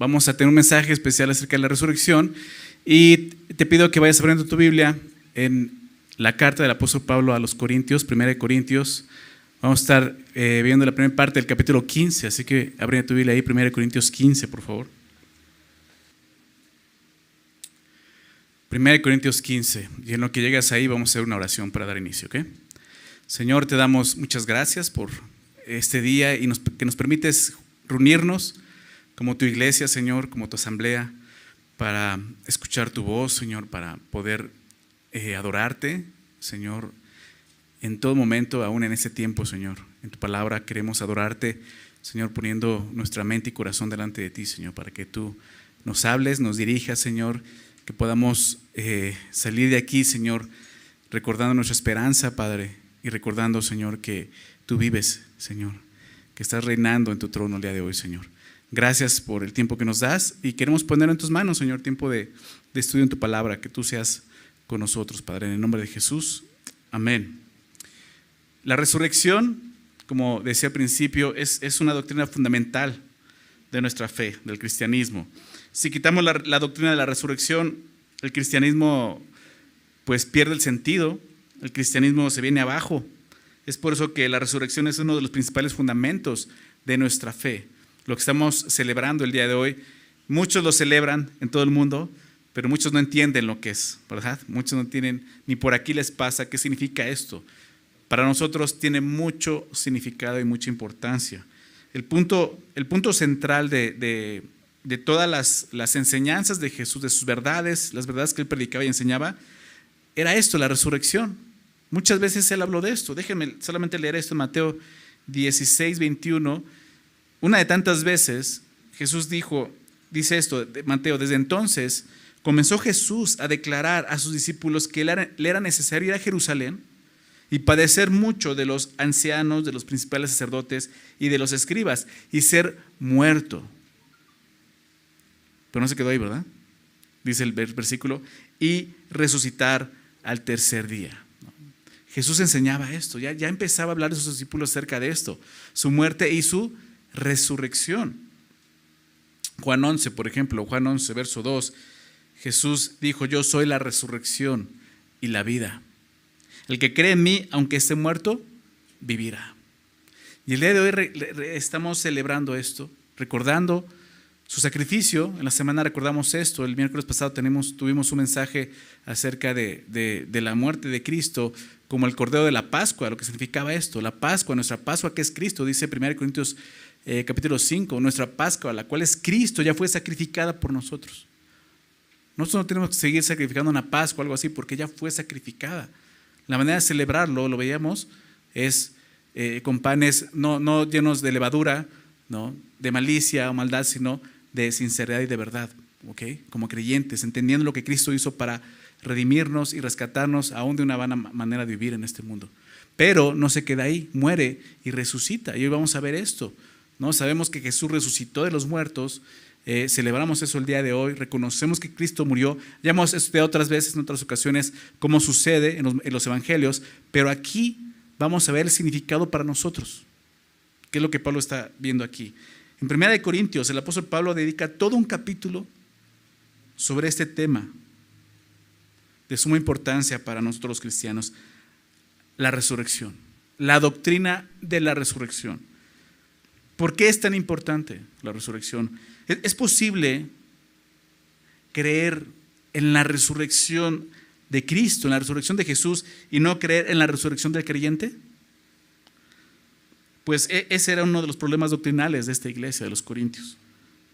vamos a tener un mensaje especial acerca de la resurrección y te pido que vayas abriendo tu Biblia en la carta del apóstol Pablo a los Corintios, primera de Corintios. Vamos a estar eh, viendo la primera parte del capítulo 15, así que abre tu Biblia ahí, primera de Corintios 15, por favor. Primera de Corintios 15, y en lo que llegas ahí vamos a hacer una oración para dar inicio, ¿ok? Señor, te damos muchas gracias por este día y que nos permites reunirnos como tu iglesia, Señor, como tu asamblea, para escuchar tu voz, Señor, para poder eh, adorarte, Señor, en todo momento, aún en este tiempo, Señor. En tu palabra queremos adorarte, Señor, poniendo nuestra mente y corazón delante de ti, Señor, para que tú nos hables, nos dirijas, Señor, que podamos eh, salir de aquí, Señor, recordando nuestra esperanza, Padre, y recordando, Señor, que tú vives, Señor, que estás reinando en tu trono el día de hoy, Señor. Gracias por el tiempo que nos das y queremos poner en tus manos, Señor, tiempo de, estudio en tu palabra, que tú seas con nosotros, Padre, en el nombre de Jesús. Amén. La resurrección, como decía al principio, es, es una doctrina fundamental de nuestra fe, del cristianismo. Si quitamos la, la, doctrina de la resurrección, el cristianismo pues pierde el sentido, el cristianismo se viene abajo. Es por eso que la resurrección es uno de los principales fundamentos de nuestra fe lo que estamos celebrando el día de hoy. Muchos lo celebran en todo el mundo, pero muchos no entienden lo que es, ¿verdad? Muchos no tienen, ni por aquí les pasa qué significa esto. Para nosotros tiene mucho significado y mucha importancia. El punto, el punto central de, de, todas las, las, enseñanzas de Jesús, de sus verdades, las verdades que él predicaba y enseñaba, era esto, la resurrección. Muchas veces él habló de esto. Déjenme solamente leer esto en Mateo 16, 21 una de tantas veces Jesús dijo, dice esto, Mateo, desde entonces comenzó Jesús a declarar a sus discípulos que le era necesario ir a Jerusalén y padecer mucho de los ancianos, de los principales sacerdotes y de los escribas y ser muerto. Pero no se quedó ahí, ¿verdad? Dice el versículo, y resucitar al tercer día. Jesús enseñaba esto, ya, ya empezaba a hablar de sus discípulos acerca de esto, su muerte y su resurrección. Juan 11, por ejemplo, Juan 11, verso 2, Jesús dijo, yo soy la resurrección y la vida. El que cree en mí, aunque esté muerto, vivirá. Y el día de hoy estamos celebrando esto, recordando su sacrificio. En la semana recordamos esto. El miércoles pasado tenemos, tuvimos un mensaje acerca de, de, la muerte de Cristo como el Cordero de la Pascua, lo que significaba esto. La Pascua, nuestra Pascua que es Cristo, dice 1 Corintios eh, capítulo 5, nuestra Pascua, la cual es Cristo, ya fue sacrificada por nosotros. Nosotros no tenemos que seguir sacrificando una Pascua o algo así porque ya fue sacrificada. La manera de celebrarlo, lo veíamos, es eh, con panes no, no llenos de levadura, ¿no? de malicia o maldad, sino de sinceridad y de verdad, ¿okay? como creyentes, entendiendo lo que Cristo hizo para redimirnos y rescatarnos aún de una vana manera de vivir en este mundo. Pero no se queda ahí, muere y resucita. Y hoy vamos a ver esto. ¿No? Sabemos que Jesús resucitó de los muertos, eh, celebramos eso el día de hoy, reconocemos que Cristo murió, ya hemos estudiado otras veces en otras ocasiones cómo sucede en los, evangelios, pero aquí vamos a ver el significado para nosotros, que es lo que Pablo está viendo aquí. En 1 Corintios, el apóstol Pablo dedica todo un capítulo sobre este tema de suma importancia para nosotros los cristianos, la resurrección, la doctrina de la resurrección. ¿Por qué es tan importante la resurrección? ¿Es posible creer en la resurrección de Cristo, en la resurrección de Jesús y no creer en la resurrección del creyente? Pues e, ese era uno de los problemas doctrinales de esta iglesia, de los Corintios.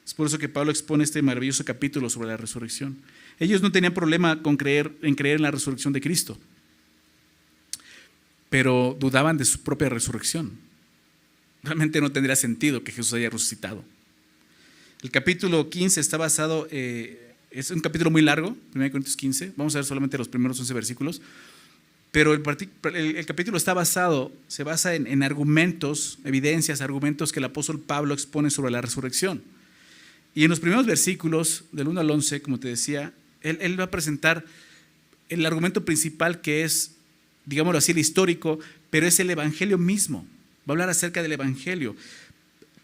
Es por eso que Pablo expone este maravilloso capítulo sobre la resurrección. Ellos no tenían problema con creer, en creer en la resurrección de Cristo, pero dudaban de su propia resurrección. Realmente no tendría sentido que Jesús haya resucitado. El capítulo 15 está basado, eh, es un capítulo muy largo, 1 Corintios 15, vamos a ver solamente los primeros 11 versículos, pero el, capítulo está basado, se basa en, argumentos, evidencias, argumentos que el apóstol Pablo expone sobre la resurrección. Y en los primeros versículos, del 1 al 11, como te decía, él, él va a presentar el argumento principal que es, digámoslo así, el histórico, pero es el Evangelio mismo va a hablar acerca del Evangelio.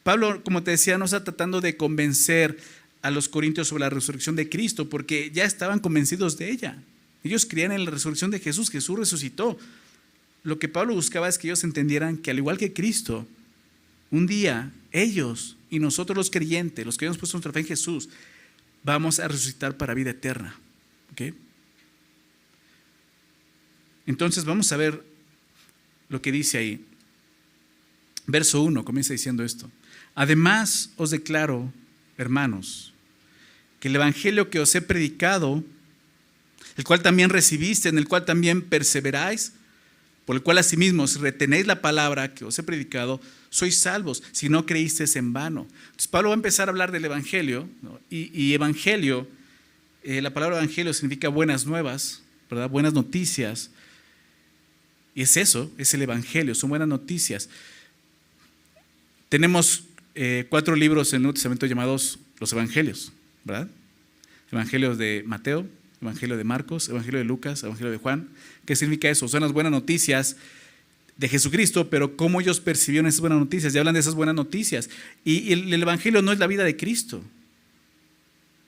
Pablo, como te decía, no está tratando de convencer a los corintios sobre la resurrección de Cristo, porque ya estaban convencidos de ella. Ellos creían en la resurrección de Jesús, Jesús resucitó. Lo que Pablo buscaba es que ellos entendieran que al igual que Cristo, un día ellos y nosotros los creyentes, los que hemos puesto nuestra fe en Jesús, vamos a resucitar para vida eterna. Entonces vamos a ver lo que dice ahí. Verso 1 comienza diciendo esto. Además os declaro, hermanos, que el Evangelio que os he predicado, el cual también recibiste, en el cual también perseveráis, por el cual asimismo si retenéis la palabra que os he predicado, sois salvos, si no creísteis en vano. Entonces Pablo va a empezar a hablar del Evangelio, y, Evangelio, eh, la palabra Evangelio significa buenas nuevas, ¿verdad? Buenas noticias. Y es eso, es el Evangelio, son buenas noticias. Tenemos eh, cuatro libros en el Nuevo Testamento llamados los Evangelios, ¿verdad? Evangelio de Mateo, Evangelio de Marcos, Evangelio de Lucas, Evangelio de Juan. ¿Qué significa eso? Son las buenas noticias de Jesucristo, pero cómo ellos percibieron esas buenas noticias. Y hablan de esas buenas noticias. Y el, el Evangelio no es la vida de Cristo.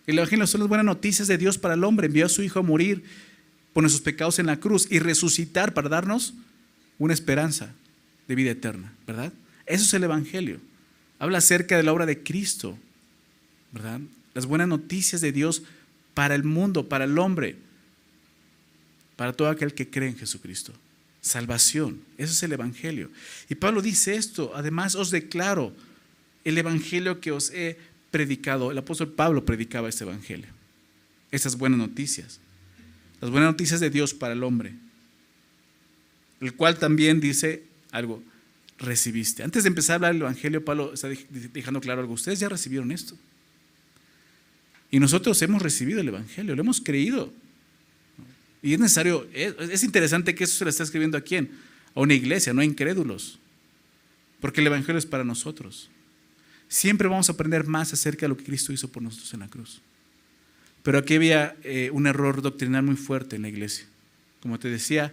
El Evangelio son las buenas noticias de Dios para el hombre. Envió a su Hijo a morir poner sus pecados en la cruz y resucitar para darnos una esperanza de vida eterna, ¿verdad? Eso es el Evangelio. Habla acerca de la obra de Cristo, ¿verdad? Las buenas noticias de Dios para el mundo, para el hombre, para todo aquel que cree en Jesucristo. Salvación, eso es el Evangelio. Y Pablo dice esto, además os declaro el Evangelio que os he predicado. El apóstol Pablo predicaba este Evangelio, esas buenas noticias las buenas noticias de Dios para el hombre, el cual también dice algo, recibiste. Antes de empezar a hablar del Evangelio, Pablo está dejando claro algo, ustedes ya recibieron esto. Y nosotros hemos recibido el Evangelio, lo hemos creído. Y es necesario, es, interesante que eso se lo está escribiendo a quién? A una iglesia, no a incrédulos. Porque el Evangelio es para nosotros. Siempre vamos a aprender más acerca de lo que Cristo hizo por nosotros en la cruz. Pero aquí había eh, un error doctrinal muy fuerte en la iglesia. Como te decía,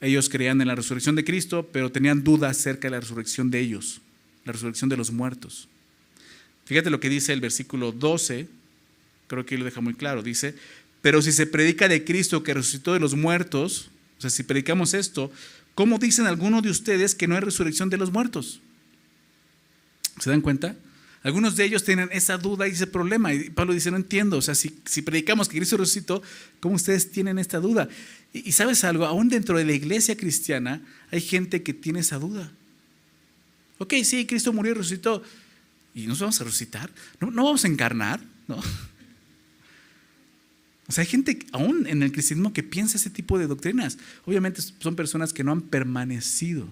ellos creían en la resurrección de Cristo, pero tenían dudas acerca de la resurrección de ellos, la resurrección de los muertos. Fíjate lo que dice el versículo 12, creo que lo deja muy claro. Dice, pero si se predica de Cristo que resucitó de los muertos, o sea, si predicamos esto, ¿cómo dicen algunos de ustedes que no hay resurrección de los muertos? ¿Se dan cuenta? Algunos de ellos tienen esa duda y ese problema. Y Pablo dice, no entiendo, o sea, si, predicamos que Cristo resucitó, ¿cómo ustedes tienen esta duda? Y, sabes algo, aún dentro de la iglesia cristiana hay gente que tiene esa duda. Ok, sí, Cristo murió y resucitó. ¿Y nos vamos a resucitar? ¿No, no vamos a encarnar? ¿No? O sea, hay gente aún en el cristianismo que piensa ese tipo de doctrinas. Obviamente son personas que no han permanecido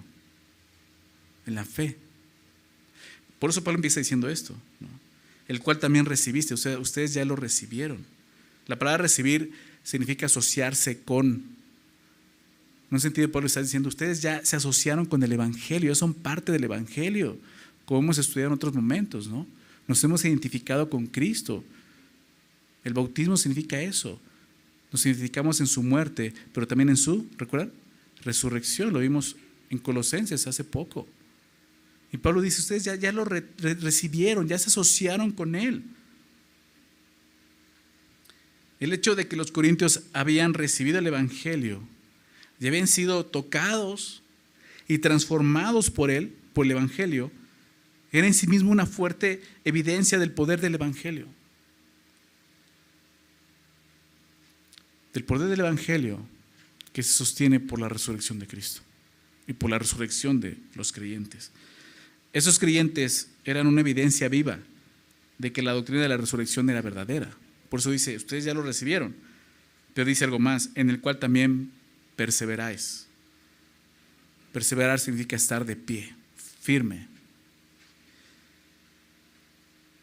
en la fe. Por eso Pablo empieza diciendo esto, el cual también recibiste, o sea, ustedes ya lo recibieron. La palabra recibir significa asociarse con. En un sentido, Pablo está diciendo, ustedes ya se asociaron con el Evangelio, ya son parte del Evangelio, como hemos estudiado en otros momentos, ¿no? Nos hemos identificado con Cristo. El bautismo significa eso. Nos identificamos en su muerte, pero también en su, ¿recuerdan? Resurrección, lo vimos en Colosenses hace poco. Y Pablo dice, ustedes ya, ya lo recibieron, ya se asociaron con él. El hecho de que los corintios habían recibido el Evangelio y habían sido tocados y transformados por él, por el Evangelio, era en sí mismo una fuerte evidencia del poder del Evangelio. Del poder del Evangelio que se sostiene por la resurrección de Cristo y por la resurrección de los creyentes. Esos creyentes eran una evidencia viva de que la doctrina de la resurrección era verdadera. Por eso dice, ustedes ya lo recibieron. Pero dice algo más, en el cual también perseveráis. Perseverar significa estar de pie, firme.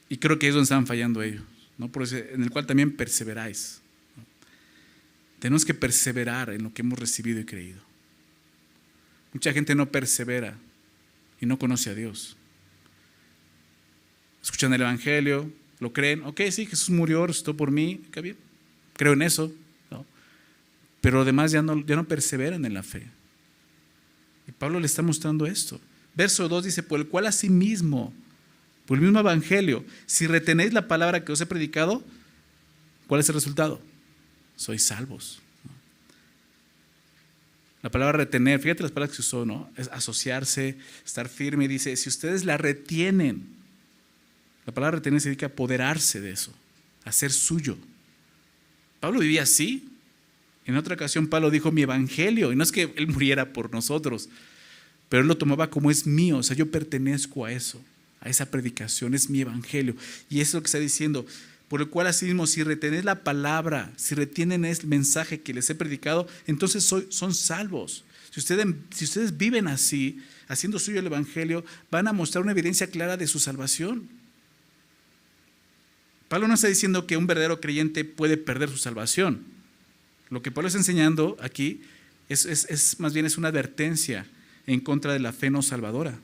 Y creo que es donde están fallando ellos. ¿no? Por eso, en el cual también perseveráis. Tenemos que perseverar en lo que hemos recibido y creído. Mucha gente no persevera y no conoce a Dios. Escuchan el Evangelio, lo creen, ok, sí, Jesús murió, resucitó por mí, qué bien, creo en eso, pero además ya no, ya no perseveran en la fe. Y Pablo le está mostrando esto. Verso 2 dice, por el cual asimismo, por el mismo evangelio. Si retenéis la palabra que os he predicado, ¿cuál es el resultado? Sois salvos. La palabra retener, fíjate las palabras que usó, ¿no? Es asociarse, estar firme. Dice, si ustedes la retienen, la palabra retener significa apoderarse de eso, hacer suyo. Pablo vivía así. En otra ocasión Pablo dijo mi evangelio, y no es que él muriera por nosotros, pero él lo tomaba como es mío, o sea, yo pertenezco a eso, a esa predicación, es mi evangelio. Y eso es lo que está diciendo, por el cual así mismo, si retenéis la palabra, si retienen el mensaje que les he predicado, entonces son salvos. Si ustedes, si ustedes viven así, haciendo suyo el evangelio, van a mostrar una evidencia clara de su salvación. Pablo no está diciendo que un verdadero creyente puede perder su salvación. Lo que Pablo está enseñando aquí es, más bien es una advertencia en contra de la fe no salvadora.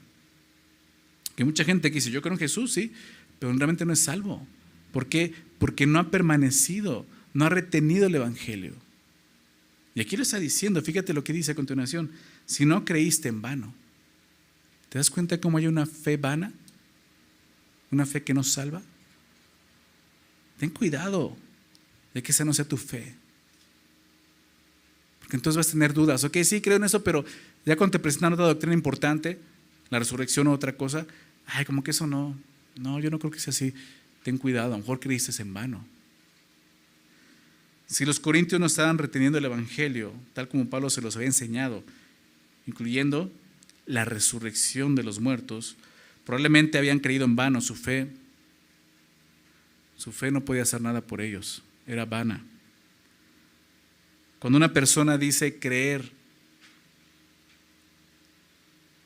Que mucha gente dice, yo creo en Jesús, sí, pero realmente no es salvo. ¿Por qué? Porque no ha permanecido, no ha retenido el Evangelio. Y aquí lo está diciendo, fíjate lo que dice a continuación, si no creíste en vano. ¿Te das cuenta cómo hay una fe vana? Una fe que no salva. Ten cuidado de que esa no sea tu fe. Porque entonces vas a tener dudas. Ok, sí, creo en eso, pero ya cuando te presentan otra doctrina importante, la resurrección o otra cosa, ay, como que eso no, no, yo no creo que sea así. Ten cuidado, a lo mejor creíste en vano. Si los corintios no estaban reteniendo el Evangelio, tal como Pablo se los había enseñado, incluyendo la resurrección de los muertos, probablemente habían creído en vano su fe su fe no podía hacer nada por ellos, era vana. Cuando una persona dice creer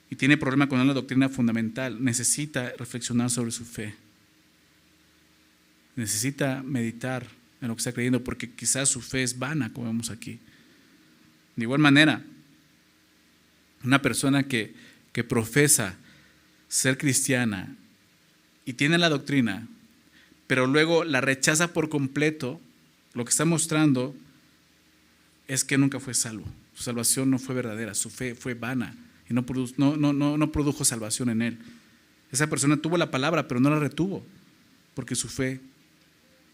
y tiene problema con una doctrina fundamental, necesita reflexionar sobre su fe. Necesita meditar en lo que está creyendo porque quizás su fe es vana, como vemos aquí. De igual manera, una persona que, que profesa ser cristiana y tiene la doctrina, pero luego la rechaza por completo, lo que está mostrando es que nunca fue salvo. Su salvación no fue verdadera, su fe fue vana y no no, produjo salvación en él. Esa persona tuvo la palabra, pero no la retuvo, porque su fe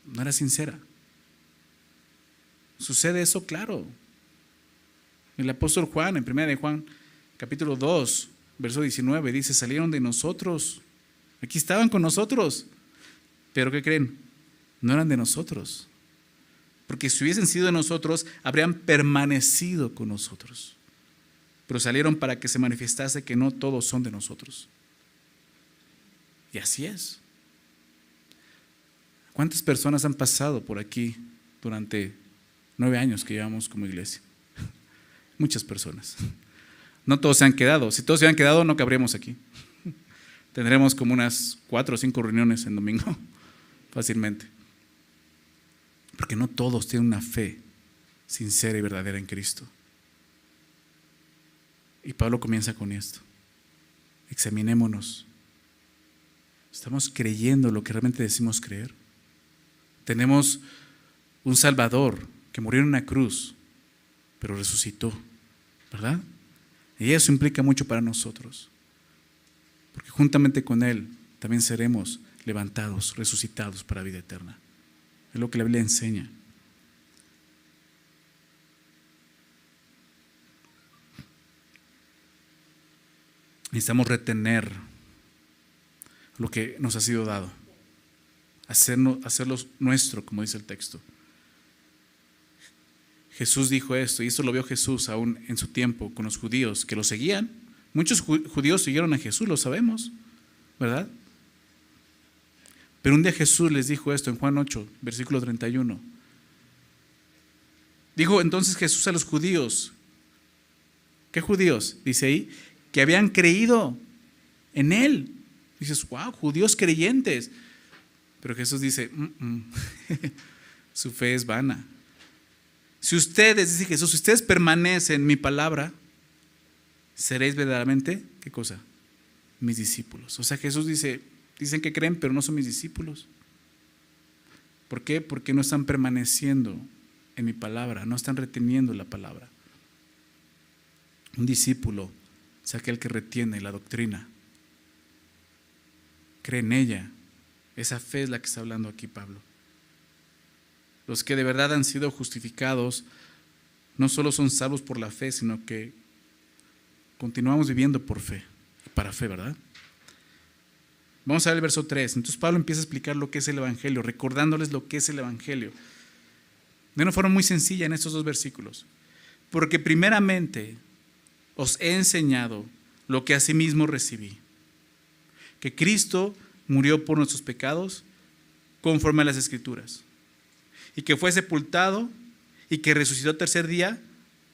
no era sincera. Sucede eso, claro. El apóstol Juan, en 1 de Juan, capítulo 2, verso 19, dice, salieron de nosotros. Aquí estaban con nosotros. Pero ¿qué creen? No eran de nosotros. Porque si hubiesen sido de nosotros, habrían permanecido con nosotros. Pero salieron para que se manifestase que no todos son de nosotros. Y así es. ¿Cuántas personas han pasado por aquí durante nueve años que llevamos como iglesia? Muchas personas. No todos se han quedado. Si todos se han quedado, no cabríamos aquí. Tendremos como unas cuatro o cinco reuniones en domingo fácilmente. Porque no todos tienen una fe sincera y verdadera en Cristo. Y Pablo comienza con esto. Examinémonos. ¿Estamos creyendo lo que realmente decimos creer? Tenemos un Salvador que murió en una cruz, pero resucitó, ¿verdad? Y eso implica mucho para nosotros, porque juntamente con Él también seremos levantados, resucitados para vida eterna. Es lo que la Biblia enseña. Necesitamos retener lo que nos ha sido dado, hacerlo, hacerlo nuestro, como dice el texto. Jesús dijo esto, y esto lo vio Jesús aún en su tiempo con los judíos que lo seguían. Muchos judíos siguieron a Jesús, lo sabemos, ¿verdad? Pero un día Jesús les dijo esto en Juan 8, versículo 31. Dijo entonces Jesús a los judíos, ¿qué judíos? Dice ahí, que habían creído en Él. Dices, wow, judíos creyentes. Pero Jesús dice, su fe es vana. Si ustedes, dice Jesús, si ustedes permanecen en mi palabra, seréis verdaderamente, ¿qué cosa? Mis discípulos. O sea, Jesús dice, Dicen que creen, pero no son mis discípulos. ¿Por qué? Porque no están permaneciendo en mi palabra, no están reteniendo la palabra. Un discípulo es aquel que retiene la doctrina. cree en ella. Esa fe es la que está hablando aquí Pablo. Los que de verdad han sido justificados no solo son salvos por la fe, sino que continuamos viviendo por fe, para fe, ¿verdad? Vamos a ver el verso 3. Entonces Pablo empieza a explicar lo que es el Evangelio, recordándoles lo que es el Evangelio. De una forma muy sencilla en estos dos versículos. Porque primeramente os he enseñado lo que asimismo recibí. Que Cristo murió por nuestros pecados conforme a las escrituras. Y que fue sepultado y que resucitó tercer día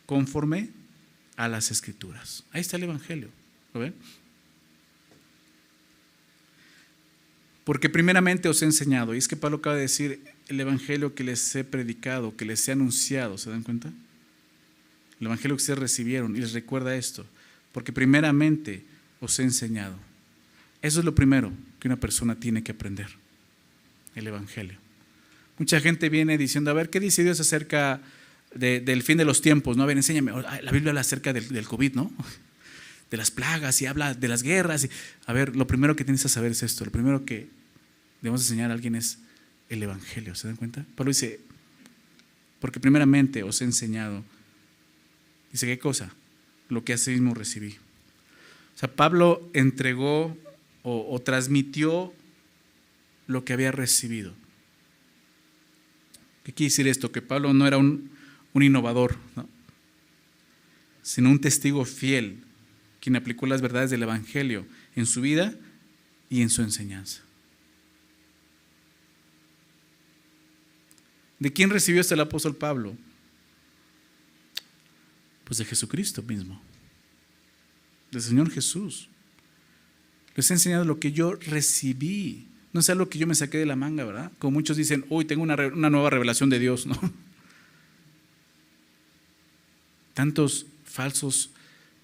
conforme a las escrituras. Ahí está el Evangelio. ¿Lo ven? Porque primeramente os he enseñado, y es que Pablo acaba de decir el evangelio que les he predicado, que les he anunciado, ¿se dan cuenta? El evangelio que ustedes recibieron, y les recuerda esto, porque primeramente os he enseñado. Eso es lo primero que una persona tiene que aprender, el evangelio. Mucha gente viene diciendo, a ver, ¿qué dice Dios acerca del fin de los tiempos? No, a ver, enséñame, la Biblia habla acerca del, del COVID, ¿no? de las plagas y habla de las guerras. Y, a ver, lo primero que tienes que saber es esto. Lo primero que debemos enseñar a alguien es el Evangelio. ¿Se dan cuenta? Pablo dice, porque primeramente os he enseñado. Dice, ¿qué cosa? Lo que así mismo recibí. O sea, Pablo entregó o, transmitió lo que había recibido. ¿Qué quiere decir esto? Que Pablo no era un, innovador, sino un testigo fiel, quien aplicó las verdades del Evangelio en su vida y en su enseñanza. ¿De quién recibió esto el apóstol Pablo? Pues de Jesucristo mismo, del Señor Jesús. Les he enseñado lo que yo recibí. No es algo que yo me saqué de la manga, ¿verdad? Como muchos dicen, hoy tengo una, nueva revelación de Dios, ¿no? Tantos falsos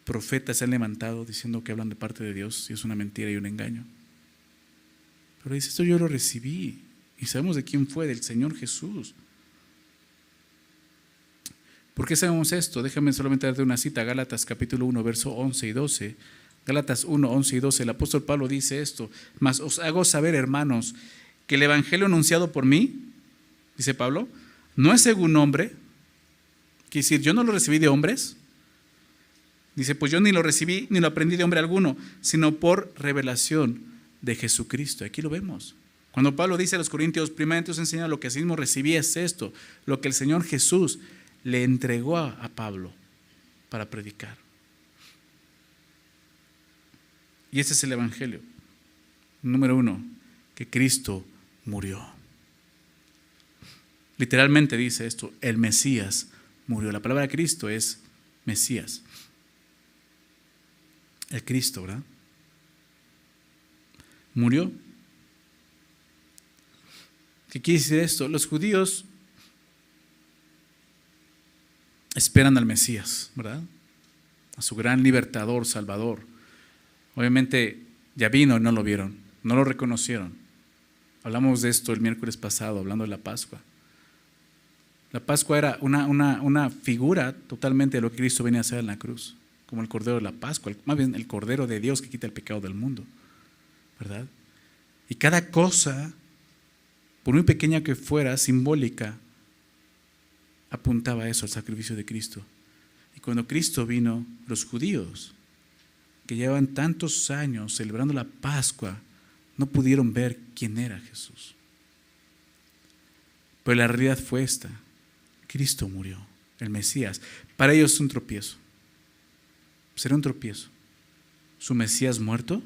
profetas se han levantado diciendo que hablan de parte de Dios y es una mentira y un engaño. Pero dice, esto yo lo recibí y sabemos de quién fue, del Señor Jesús. ¿Por qué sabemos esto? Déjame solamente darte una cita, Gálatas capítulo 1, verso 11 y 12. Gálatas 1, 11 y 12, el apóstol Pablo dice esto, mas os hago saber, hermanos, que el evangelio anunciado por mí, dice Pablo, no es según hombre, quiere decir, yo no lo recibí de hombres, dice, pues yo ni lo recibí ni lo aprendí de hombre alguno, sino por revelación de Jesucristo. Aquí lo vemos. Cuando Pablo dice a los Corintios, primeramente os enseña lo que así mismo recibí es esto, lo que el Señor Jesús le entregó a Pablo para predicar. Y ese es el Evangelio. Número uno, que Cristo murió. Literalmente dice esto, el Mesías murió. La palabra Cristo es Mesías. El Cristo, ¿verdad? Murió. ¿Qué quiere decir esto? Los judíos esperan al Mesías, ¿verdad? A su gran libertador, salvador. Obviamente ya vino y no lo vieron, no lo reconocieron. Hablamos de esto el miércoles pasado, hablando de la Pascua. La Pascua era una, una, figura totalmente de lo que Cristo venía a hacer en la cruz, como el Cordero de la Pascua, más bien el Cordero de Dios que quita el pecado del mundo, ¿verdad? Y cada cosa, por muy pequeña que fuera, simbólica, apuntaba a eso, al sacrificio de Cristo. Y cuando Cristo vino, los judíos, que llevaban tantos años celebrando la Pascua, no pudieron ver quién era Jesús. Pero la realidad fue esta. Cristo murió, el Mesías. Para ellos es un tropiezo. Será un tropiezo. ¿Su Mesías muerto?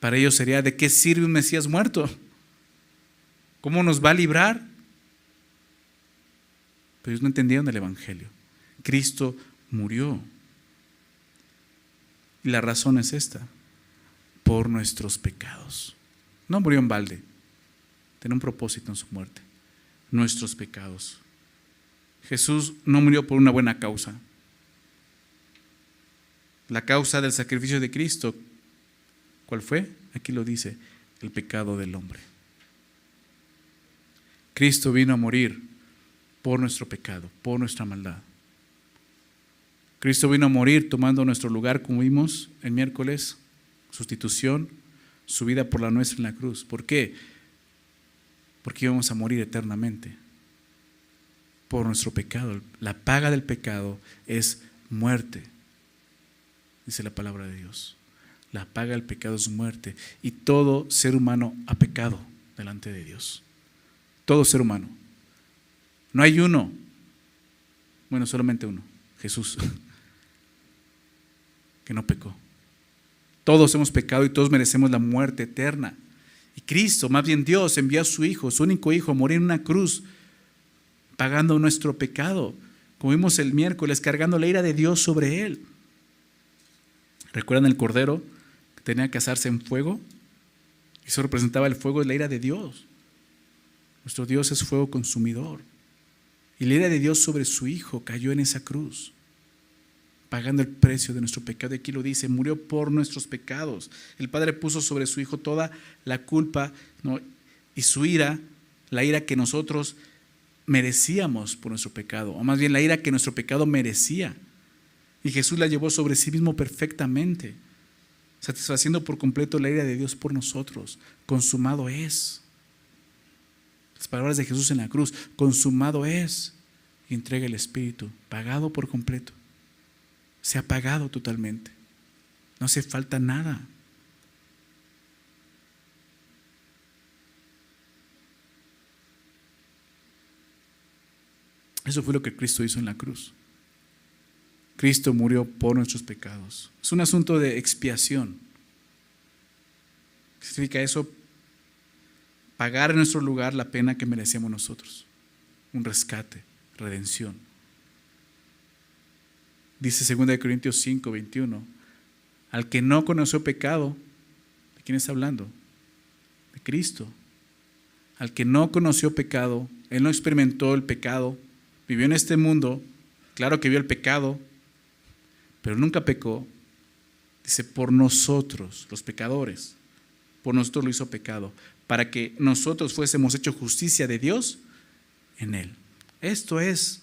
Para ellos sería, ¿de qué sirve un Mesías muerto? ¿Cómo nos va a librar? Pero ellos no entendieron el Evangelio. Cristo murió. Y la razón es esta, por nuestros pecados. No murió en balde, tiene un propósito en su muerte, nuestros pecados. Jesús no murió por una buena causa. La causa del sacrificio de Cristo, ¿cuál fue? Aquí lo dice, el pecado del hombre. Cristo vino a morir por nuestro pecado, por nuestra maldad. Cristo vino a morir tomando nuestro lugar, como vimos el miércoles, sustitución, su vida por la nuestra en la cruz. ¿Por qué? Porque íbamos a morir eternamente por nuestro pecado. La paga del pecado es muerte, dice la palabra de Dios. La paga del pecado es muerte. Y todo ser humano ha pecado delante de Dios. Todo ser humano. No hay uno. Bueno, solamente uno. Jesús. Que no pecó. Todos hemos pecado y todos merecemos la muerte eterna. Y Cristo, más bien Dios, envió a su Hijo, su único Hijo, a morir en una cruz, pagando nuestro pecado. Como vimos el miércoles, cargando la ira de Dios sobre él. ¿Recuerdan el Cordero que tenía que asarse en fuego? Eso representaba el fuego de la ira de Dios. Nuestro Dios es fuego consumidor. Y la ira de Dios sobre su Hijo cayó en esa cruz pagando el precio de nuestro pecado. Y aquí lo dice, murió por nuestros pecados. El Padre puso sobre su Hijo toda la culpa y su ira, la ira que nosotros merecíamos por nuestro pecado, o más bien la ira que nuestro pecado merecía. Y Jesús la llevó sobre sí mismo perfectamente, satisfaciendo por completo la ira de Dios por nosotros. Consumado es. Las palabras de Jesús en la cruz, consumado es. Y entrega el Espíritu, pagado por completo se ha pagado totalmente. No hace falta nada. Eso fue lo que Cristo hizo en la cruz. Cristo murió por nuestros pecados. Es un asunto de expiación. ¿Qué significa eso? Pagar en nuestro lugar la pena que merecíamos nosotros. Un rescate, redención. Dice 2 Corintios 5, 21. Al que no conoció pecado, ¿de quién está hablando? De Cristo. Al que no conoció pecado, él no experimentó el pecado, vivió en este mundo, claro que vio el pecado, pero nunca pecó. Dice, por nosotros, los pecadores, por nosotros lo hizo pecado, para que nosotros fuésemos hecho justicia de Dios en él. Esto es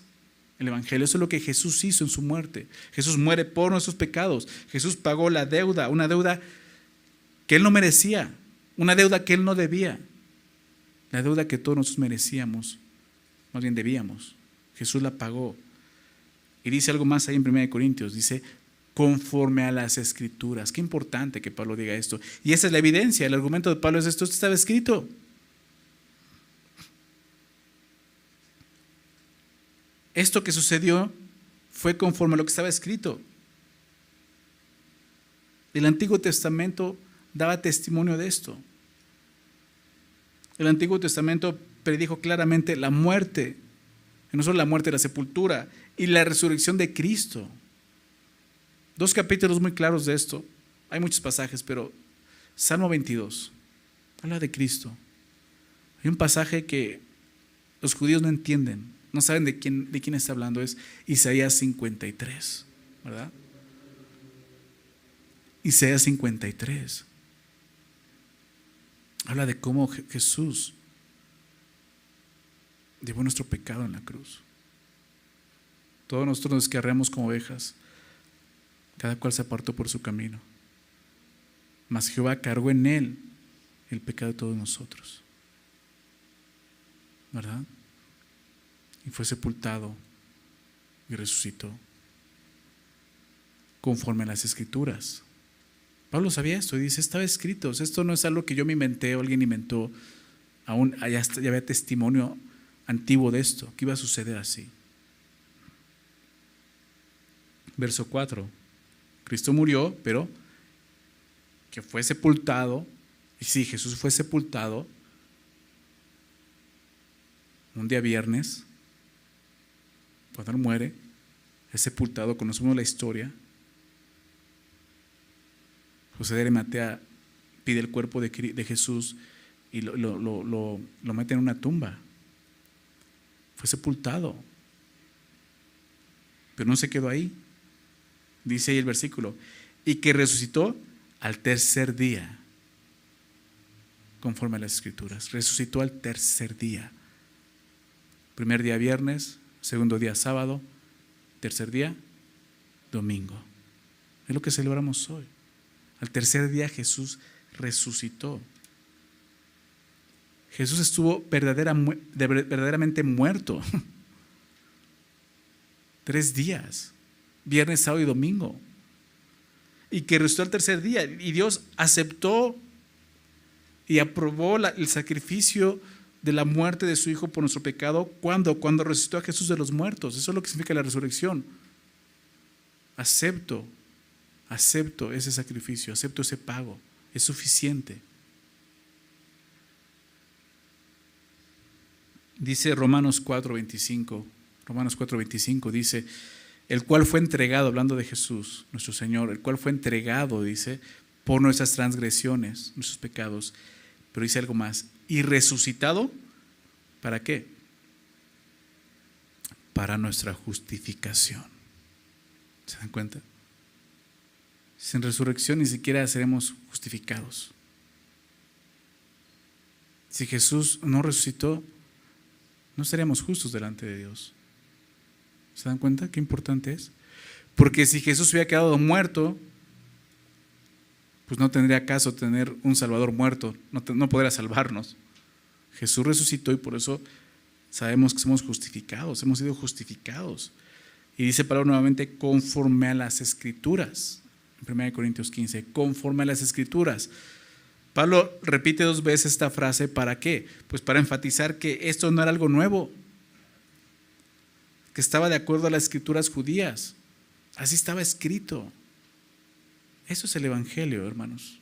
el Evangelio. Es lo que Jesús hizo en su muerte. Jesús muere por nuestros pecados. Jesús pagó la deuda, una deuda que Él no merecía, una deuda que Él no debía, la deuda que todos nosotros merecíamos, más bien debíamos. Jesús la pagó. Y dice algo más ahí en 1 Corintios, dice, conforme a las escrituras. Qué importante que Pablo diga esto. Y esa es la evidencia, el argumento de Pablo es esto, esto estaba escrito. Esto que sucedió fue conforme a lo que estaba escrito. El Antiguo Testamento daba testimonio de esto. El Antiguo Testamento predijo claramente la muerte, no solo la muerte, la sepultura y la resurrección de Cristo. Dos capítulos muy claros de esto. Hay muchos pasajes, pero Salmo 22 habla de Cristo. Hay un pasaje que los judíos no entienden no saben de quién, de quién está hablando, es Isaías 53, ¿verdad? Isaías 53. Habla de cómo Jesús llevó nuestro pecado en la cruz. Todos nosotros nos querremos como ovejas, cada cual se apartó por su camino. Mas Jehová cargó en él el pecado de todos nosotros. ¿Verdad? Y fue sepultado y resucitó conforme a las escrituras. Pablo sabía esto y dice, estaba escrito, esto no es algo que yo me inventé o alguien inventó, aún ya, había testimonio antiguo de esto, que iba a suceder así. Verso 4, Cristo murió, pero que fue sepultado, y sí, Jesús fue sepultado un día viernes, cuando él muere, es sepultado, conocemos la historia. José de Arimatea pide el cuerpo de, Jesús y lo, lo, mete en una tumba. Fue sepultado. Pero no se quedó ahí. Dice ahí el versículo. Y que resucitó al tercer día. Conforme a las escrituras. Resucitó al tercer día. Primer día viernes, segundo día sábado, tercer día domingo. Es lo que celebramos hoy. Al tercer día Jesús resucitó. Jesús estuvo verdaderamente muerto. Tres días, viernes, sábado y domingo. Y que resucitó el tercer día. Y Dios aceptó y aprobó el sacrificio de la muerte de su Hijo por nuestro pecado. ¿Cuándo? Cuando resucitó a Jesús de los muertos. Eso es lo que significa la resurrección. Acepto, acepto ese sacrificio, acepto ese pago. Es suficiente. Dice Romanos 4:25, Romanos 4:25 dice, el cual fue entregado, hablando de Jesús, nuestro Señor, el cual fue entregado, dice, por nuestras transgresiones, nuestros pecados. Pero dice algo más, y resucitado, ¿para qué? Para nuestra justificación. ¿Se dan cuenta? Sin resurrección ni siquiera seremos justificados. Si Jesús no resucitó, no seríamos justos delante de Dios. ¿Se dan cuenta qué importante es? Porque si Jesús hubiera quedado muerto, pues no tendría caso tener un Salvador muerto, no, no podría salvarnos. Jesús resucitó y por eso sabemos que somos justificados, hemos sido justificados. Y dice Pablo nuevamente, conforme a las escrituras. En 1 Corintios 15, conforme a las escrituras. Pablo repite dos veces esta frase, ¿para qué? Pues para enfatizar que esto no era algo nuevo, que estaba de acuerdo a las escrituras judías. Así estaba escrito. Eso es el Evangelio, hermanos.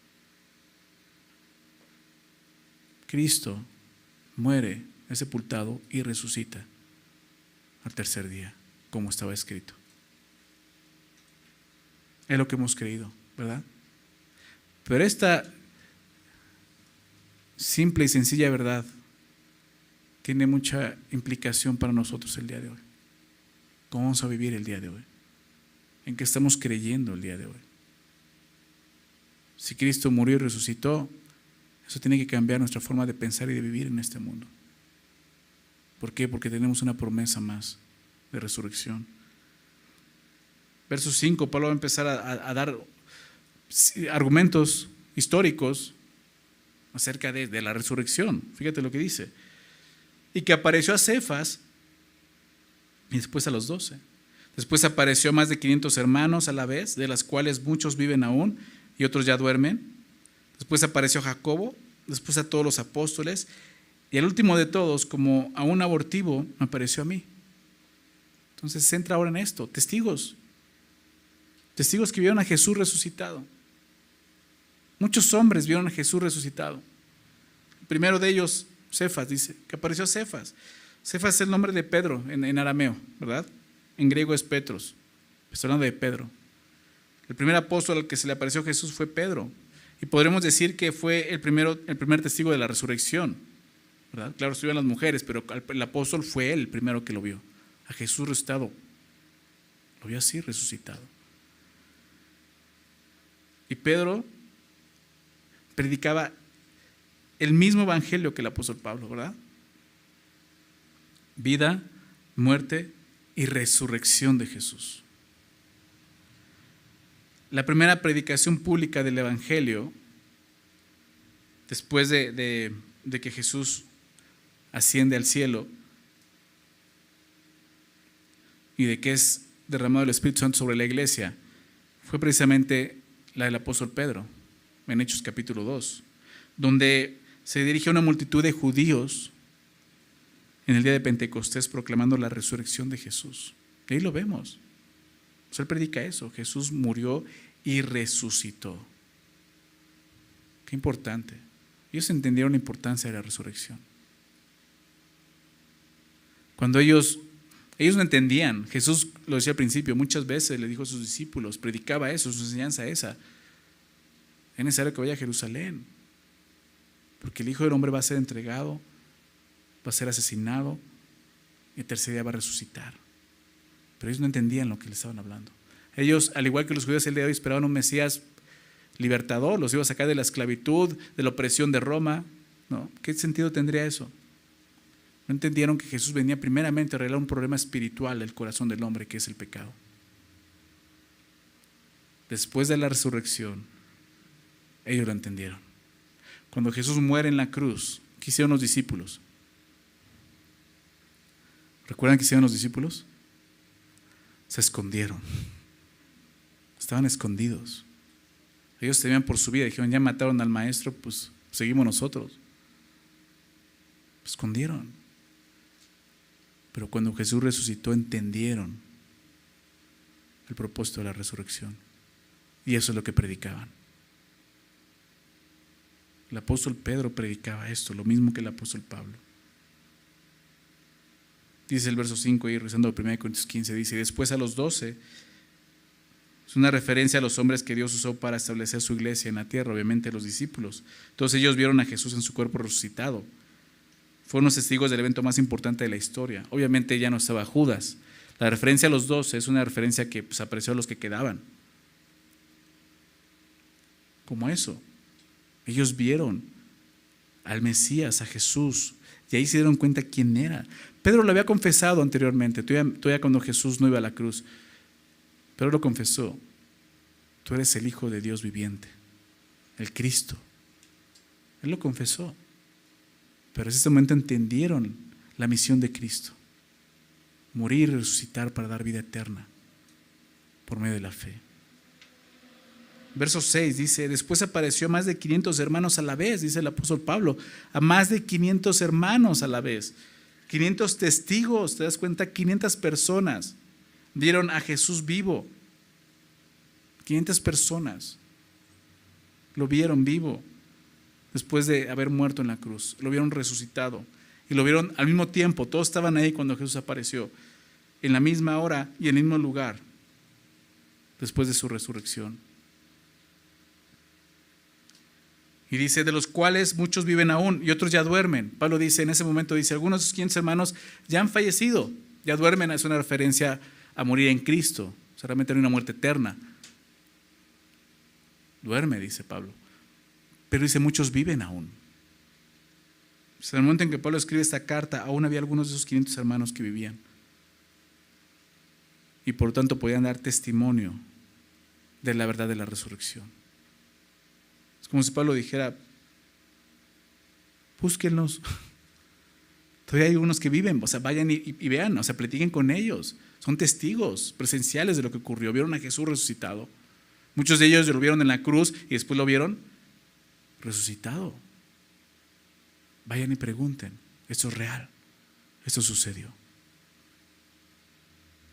Cristo muere, es sepultado y resucita al tercer día, como estaba escrito. Es lo que hemos creído, ¿verdad? Pero esta simple y sencilla verdad tiene mucha implicación para nosotros el día de hoy. ¿Cómo vamos a vivir el día de hoy? ¿En qué estamos creyendo el día de hoy? Si Cristo murió y resucitó, eso tiene que cambiar nuestra forma de pensar y de vivir en este mundo. ¿Por qué? Porque tenemos una promesa más de resurrección. Verso 5, Pablo va a empezar a, dar argumentos históricos acerca de, la resurrección. Fíjate lo que dice. Y que apareció a Cefas y después a los doce. Después apareció más de 500 hermanos a la vez, de las cuales muchos viven aún y otros ya duermen. Después apareció Jacobo, después a todos los apóstoles. Y el último de todos, como a un abortivo, me apareció a mí. Entonces se ahora en esto, testigos. Testigos que vieron a Jesús resucitado. Muchos hombres vieron a Jesús resucitado. El primero de ellos, Cefas, dice, que apareció Cefas. Cefas es el nombre de Pedro en, arameo, ¿verdad? En griego es Petros. Estoy hablando de Pedro. El primer apóstol al que se le apareció Jesús fue Pedro. Y podremos decir que fue el, primero, el primer testigo de la resurrección. ¿verdad? Claro, estuvieron las mujeres, pero el apóstol fue él el primero que lo vio. A Jesús resucitado. Lo vio así, resucitado. Y Pedro predicaba el mismo evangelio que el apóstol Pablo, ¿verdad? Vida, muerte y resurrección de Jesús. La primera predicación pública del evangelio, después de, que Jesús asciende al cielo y de que es derramado el Espíritu Santo sobre la iglesia, fue precisamente la del apóstol Pedro en Hechos capítulo 2, donde se dirige a una multitud de judíos en el día de Pentecostés proclamando la resurrección de Jesús. Y ahí lo vemos. Él predica eso. Jesús murió y resucitó. Qué importante. Ellos entendieron la importancia de la resurrección. Cuando ellos, ellos no entendían, Jesús lo decía al principio, muchas veces le dijo a sus discípulos, predicaba eso, su enseñanza esa es necesario que vaya a Jerusalén, porque el Hijo del Hombre va a ser entregado, va a ser asesinado y el tercer día va a resucitar. Pero ellos no entendían lo que le estaban hablando. Ellos, al igual que los judíos el día de hoy, esperaban un Mesías libertador, los iba a sacar de la esclavitud, de la opresión de Roma. ¿no? ¿Qué sentido tendría eso? No entendieron que Jesús venía primeramente a arreglar un problema espiritual del corazón del hombre, que es el pecado. Después de la resurrección, ellos lo entendieron. Cuando Jesús muere en la cruz, ¿qué hicieron los discípulos? ¿Recuerdan qué hicieron los discípulos? Se escondieron. Estaban escondidos. Ellos temían por su vida. Dijeron, ya mataron al maestro, pues seguimos nosotros. escondieron. Pero cuando Jesús resucitó, entendieron el propósito de la resurrección. Y eso es lo que predicaban. El apóstol Pedro predicaba esto, lo mismo que el apóstol Pablo. Dice el verso 5 y rezando 1 Corintios 15, dice, y después a los 12, es una referencia a los hombres que Dios usó para establecer su iglesia en la tierra, obviamente los discípulos. Todos ellos vieron a Jesús en su cuerpo resucitado. Fueron los testigos del evento más importante de la historia. Obviamente ya no estaba Judas. La referencia a los 12 es una referencia que pues, apareció a los que quedaban. Como eso. Ellos vieron al Mesías, a Jesús, y ahí se dieron cuenta quién era. Pedro lo había confesado anteriormente, todavía, cuando Jesús no iba a la cruz. Pedro lo confesó. Tú eres el Hijo de Dios viviente, el Cristo. Él lo confesó. Pero en ese momento entendieron la misión de Cristo. Morir y resucitar para dar vida eterna por medio de la fe. Verso 6 dice, después apareció más de 500 hermanos a la vez, dice el apóstol Pablo, a más de 500 hermanos a la vez. 500 testigos, ¿te das cuenta? 500 personas dieron a Jesús vivo. 500 personas lo vieron vivo después de haber muerto en la cruz. Lo vieron resucitado y lo vieron al mismo tiempo. Todos estaban ahí cuando Jesús apareció, en la misma hora y en el mismo lugar, después de su resurrección. Y dice, de los cuales muchos viven aún y otros ya duermen. Pablo dice, en ese momento dice, algunos de sus 500 hermanos ya han fallecido, ya duermen, es una referencia a morir en Cristo, solamente en una muerte eterna. Duerme, dice Pablo. Pero dice, muchos viven aún. En el momento en que Pablo escribe esta carta, aún había algunos de esos 500 hermanos que vivían. Y por tanto podían dar testimonio de la verdad de la resurrección. Como si Pablo dijera, búsquenlos. Todavía hay unos que viven, o sea, vayan y, vean, o sea, platiquen con ellos. Son testigos presenciales de lo que ocurrió. Vieron a Jesús resucitado. Muchos de ellos lo vieron en la cruz y después lo vieron resucitado. Vayan y pregunten, esto es real, esto sucedió.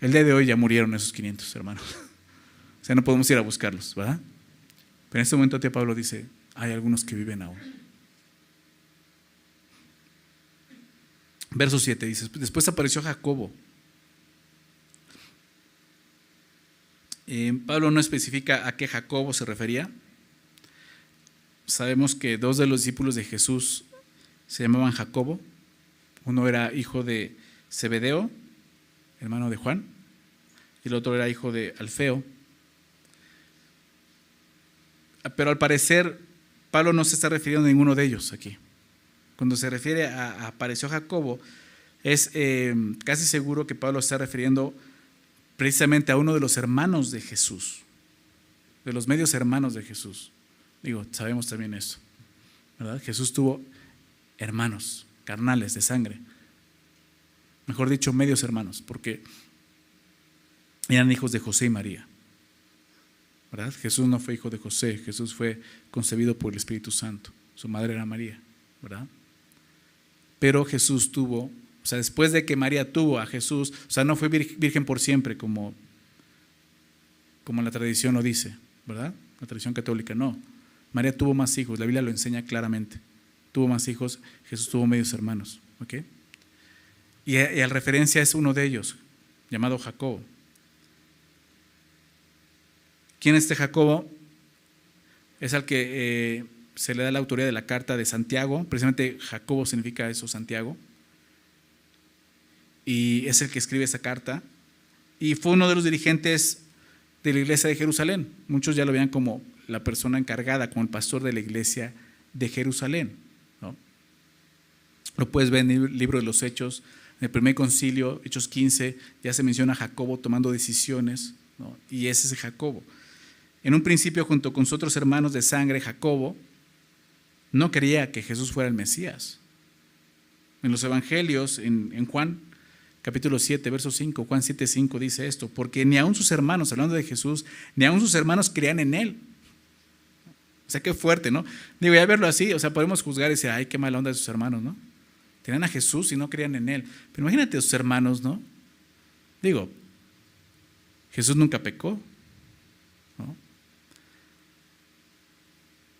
El día de hoy ya murieron esos 500 hermanos. O sea, no podemos ir a buscarlos, ¿verdad? Pero en este momento tío Pablo dice, hay algunos que viven aún. Verso 7 dice, después apareció Jacobo. Eh, Pablo no especifica a qué Jacobo se refería. Sabemos que dos de los discípulos de Jesús se llamaban Jacobo. Uno era hijo de Zebedeo, hermano de Juan, y el otro era hijo de Alfeo, pero al parecer Pablo no se está refiriendo a ninguno de ellos aquí. Cuando se refiere a, apareció Jacobo, es eh, casi seguro que Pablo está refiriendo precisamente a uno de los hermanos de Jesús, de los medios hermanos de Jesús. Digo, sabemos también eso, ¿verdad? Jesús tuvo hermanos, carnales de sangre. Mejor dicho, medios hermanos, porque eran hijos de José y María. Jesús no fue hijo de José, Jesús fue concebido por el Espíritu Santo. Su madre era María, ¿verdad? Pero Jesús tuvo, o sea, después de que María tuvo a Jesús, o sea, no fue virgen por siempre como, como la tradición lo dice, ¿verdad? La tradición católica no. María tuvo más hijos, la Biblia lo enseña claramente. Tuvo más hijos, Jesús tuvo medios hermanos, ¿ok? Y, y referencia es uno de ellos, llamado Jacob. ¿Quién es este Jacobo? Es al que eh, se le da la autoría de la carta de Santiago. Precisamente Jacobo significa eso, Santiago. Y es el que escribe esa carta. Y fue uno de los dirigentes de la iglesia de Jerusalén. Muchos ya lo veían como la persona encargada, como el pastor de la iglesia de Jerusalén. Lo puedes ver en el libro de los Hechos, en el primer concilio, Hechos 15, ya se menciona a Jacobo tomando decisiones, y ese es Jacobo. En un principio, junto con sus otros hermanos de sangre, Jacobo, no quería que Jesús fuera el Mesías. En los evangelios, en, en Juan capítulo 7, verso 5, Juan 7, 5 dice esto, porque ni aun sus hermanos, hablando de Jesús, ni aun sus hermanos creían en él. O sea, qué fuerte, ¿no? Digo, ya verlo así, o sea, podemos juzgar y decir, ay, qué mala onda de sus hermanos, ¿no? Tenían a Jesús y no creían en él. Pero imagínate a sus hermanos, ¿no? Digo, Jesús nunca pecó,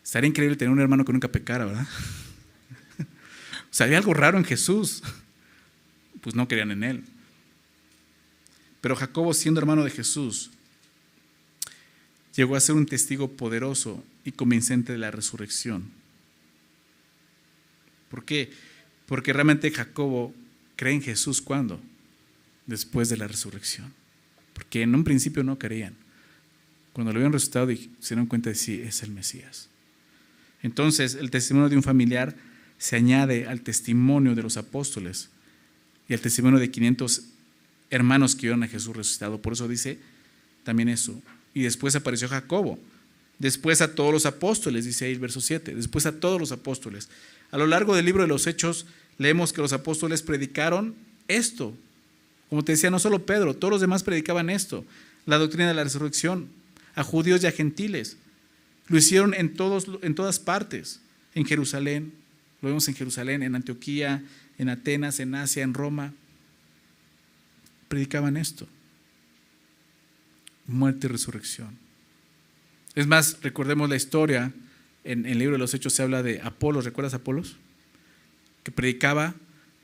Estaría increíble tener un hermano que nunca pecara, ¿verdad? o sea, había algo raro en Jesús pues no creían en él. Pero Jacobo, siendo hermano de Jesús, llegó a ser un testigo poderoso y convincente de la resurrección. ¿Por qué? Porque realmente Jacobo cree en Jesús cuando? Después de la resurrección. Porque en un principio no creían. Cuando lo habían resucitado se dieron cuenta de sí, es el Mesías. Entonces, el testimonio de un familiar se añade al testimonio de los apóstoles y el testimonio de 500 hermanos que vieron a Jesús resucitado. Por eso dice también eso. Y después apareció Jacobo. Después a todos los apóstoles, dice ahí el verso 7. Después a todos los apóstoles. A lo largo del libro de los Hechos leemos que los apóstoles predicaron esto. Como te decía, no solo Pedro, todos los demás predicaban esto. La doctrina de la resurrección. A judíos y a gentiles. Lo hicieron en, todos, en todas partes. En Jerusalén. Lo vemos en Jerusalén, en Antioquía, en Atenas, en Asia, en Roma, predicaban esto. Muerte y resurrección. Es más, recordemos la historia, en, el libro de los Hechos se habla de Apolos, ¿recuerdas Apolos? Que predicaba,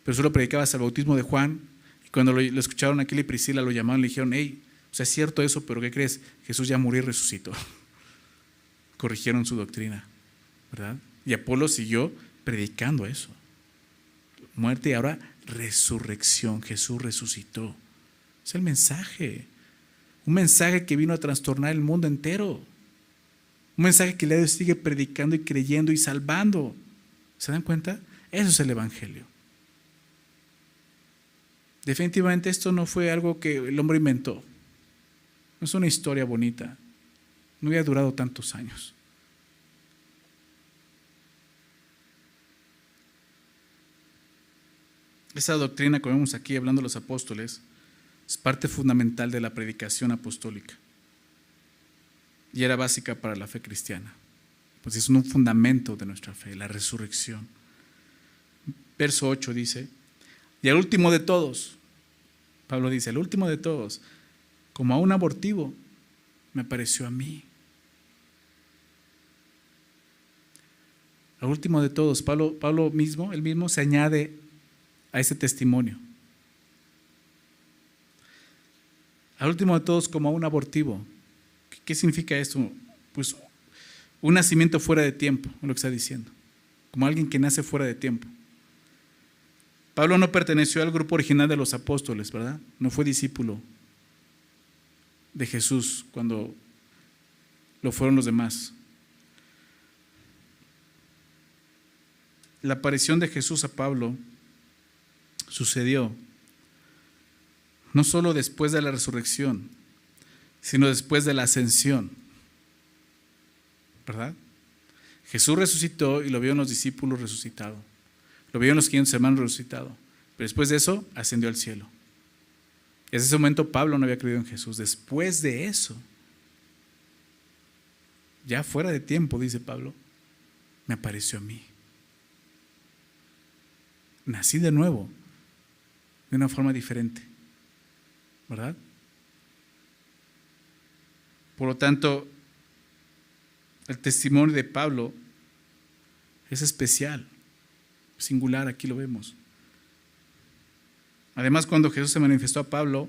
pero solo predicaba hasta el bautismo de Juan. Y cuando lo, escucharon aquel y Priscila lo llamaron, le dijeron, hey, o sea, es cierto eso, pero ¿qué crees? Jesús ya murió y resucitó. Corrigieron su doctrina, ¿verdad? Y Apolos siguió predicando eso muerte y ahora resurrección. Jesús resucitó. Es el mensaje. Un mensaje que vino a trastornar el mundo entero. Un mensaje que Dios sigue predicando y creyendo y salvando. ¿Se dan cuenta? Eso es el Evangelio. Definitivamente esto no fue algo que el hombre inventó. No es una historia bonita. No había durado tantos años. Esa doctrina, como vemos aquí hablando de los apóstoles, es parte fundamental de la predicación apostólica y era básica para la fe cristiana. Pues es un fundamento de nuestra fe, la resurrección. Verso 8 dice, y al último de todos, Pablo dice, el último de todos, como a un abortivo, me pareció a mí. Al último de todos, Pablo, Pablo mismo, él mismo se añade a ese testimonio. Al último de todos, como un abortivo. ¿Qué significa esto? Pues un nacimiento fuera de tiempo, lo que está diciendo. Como alguien que nace fuera de tiempo. Pablo no perteneció al grupo original de los apóstoles, ¿verdad? No fue discípulo de Jesús cuando lo fueron los demás. La aparición de Jesús a Pablo sucedió no solo después de la resurrección, sino después de la ascensión. ¿Verdad? Jesús resucitó y lo vio en los discípulos resucitado. Lo vio en los 500 hermanos resucitado. Pero después de eso ascendió al cielo. Y en ese momento Pablo no había creído en Jesús. Después de eso, ya fuera de tiempo, dice Pablo, me apareció a mí. Nací de nuevo de una forma diferente. ¿Verdad? Por lo tanto, el testimonio de Pablo es especial, singular, aquí lo vemos. Además, cuando Jesús se manifestó a Pablo,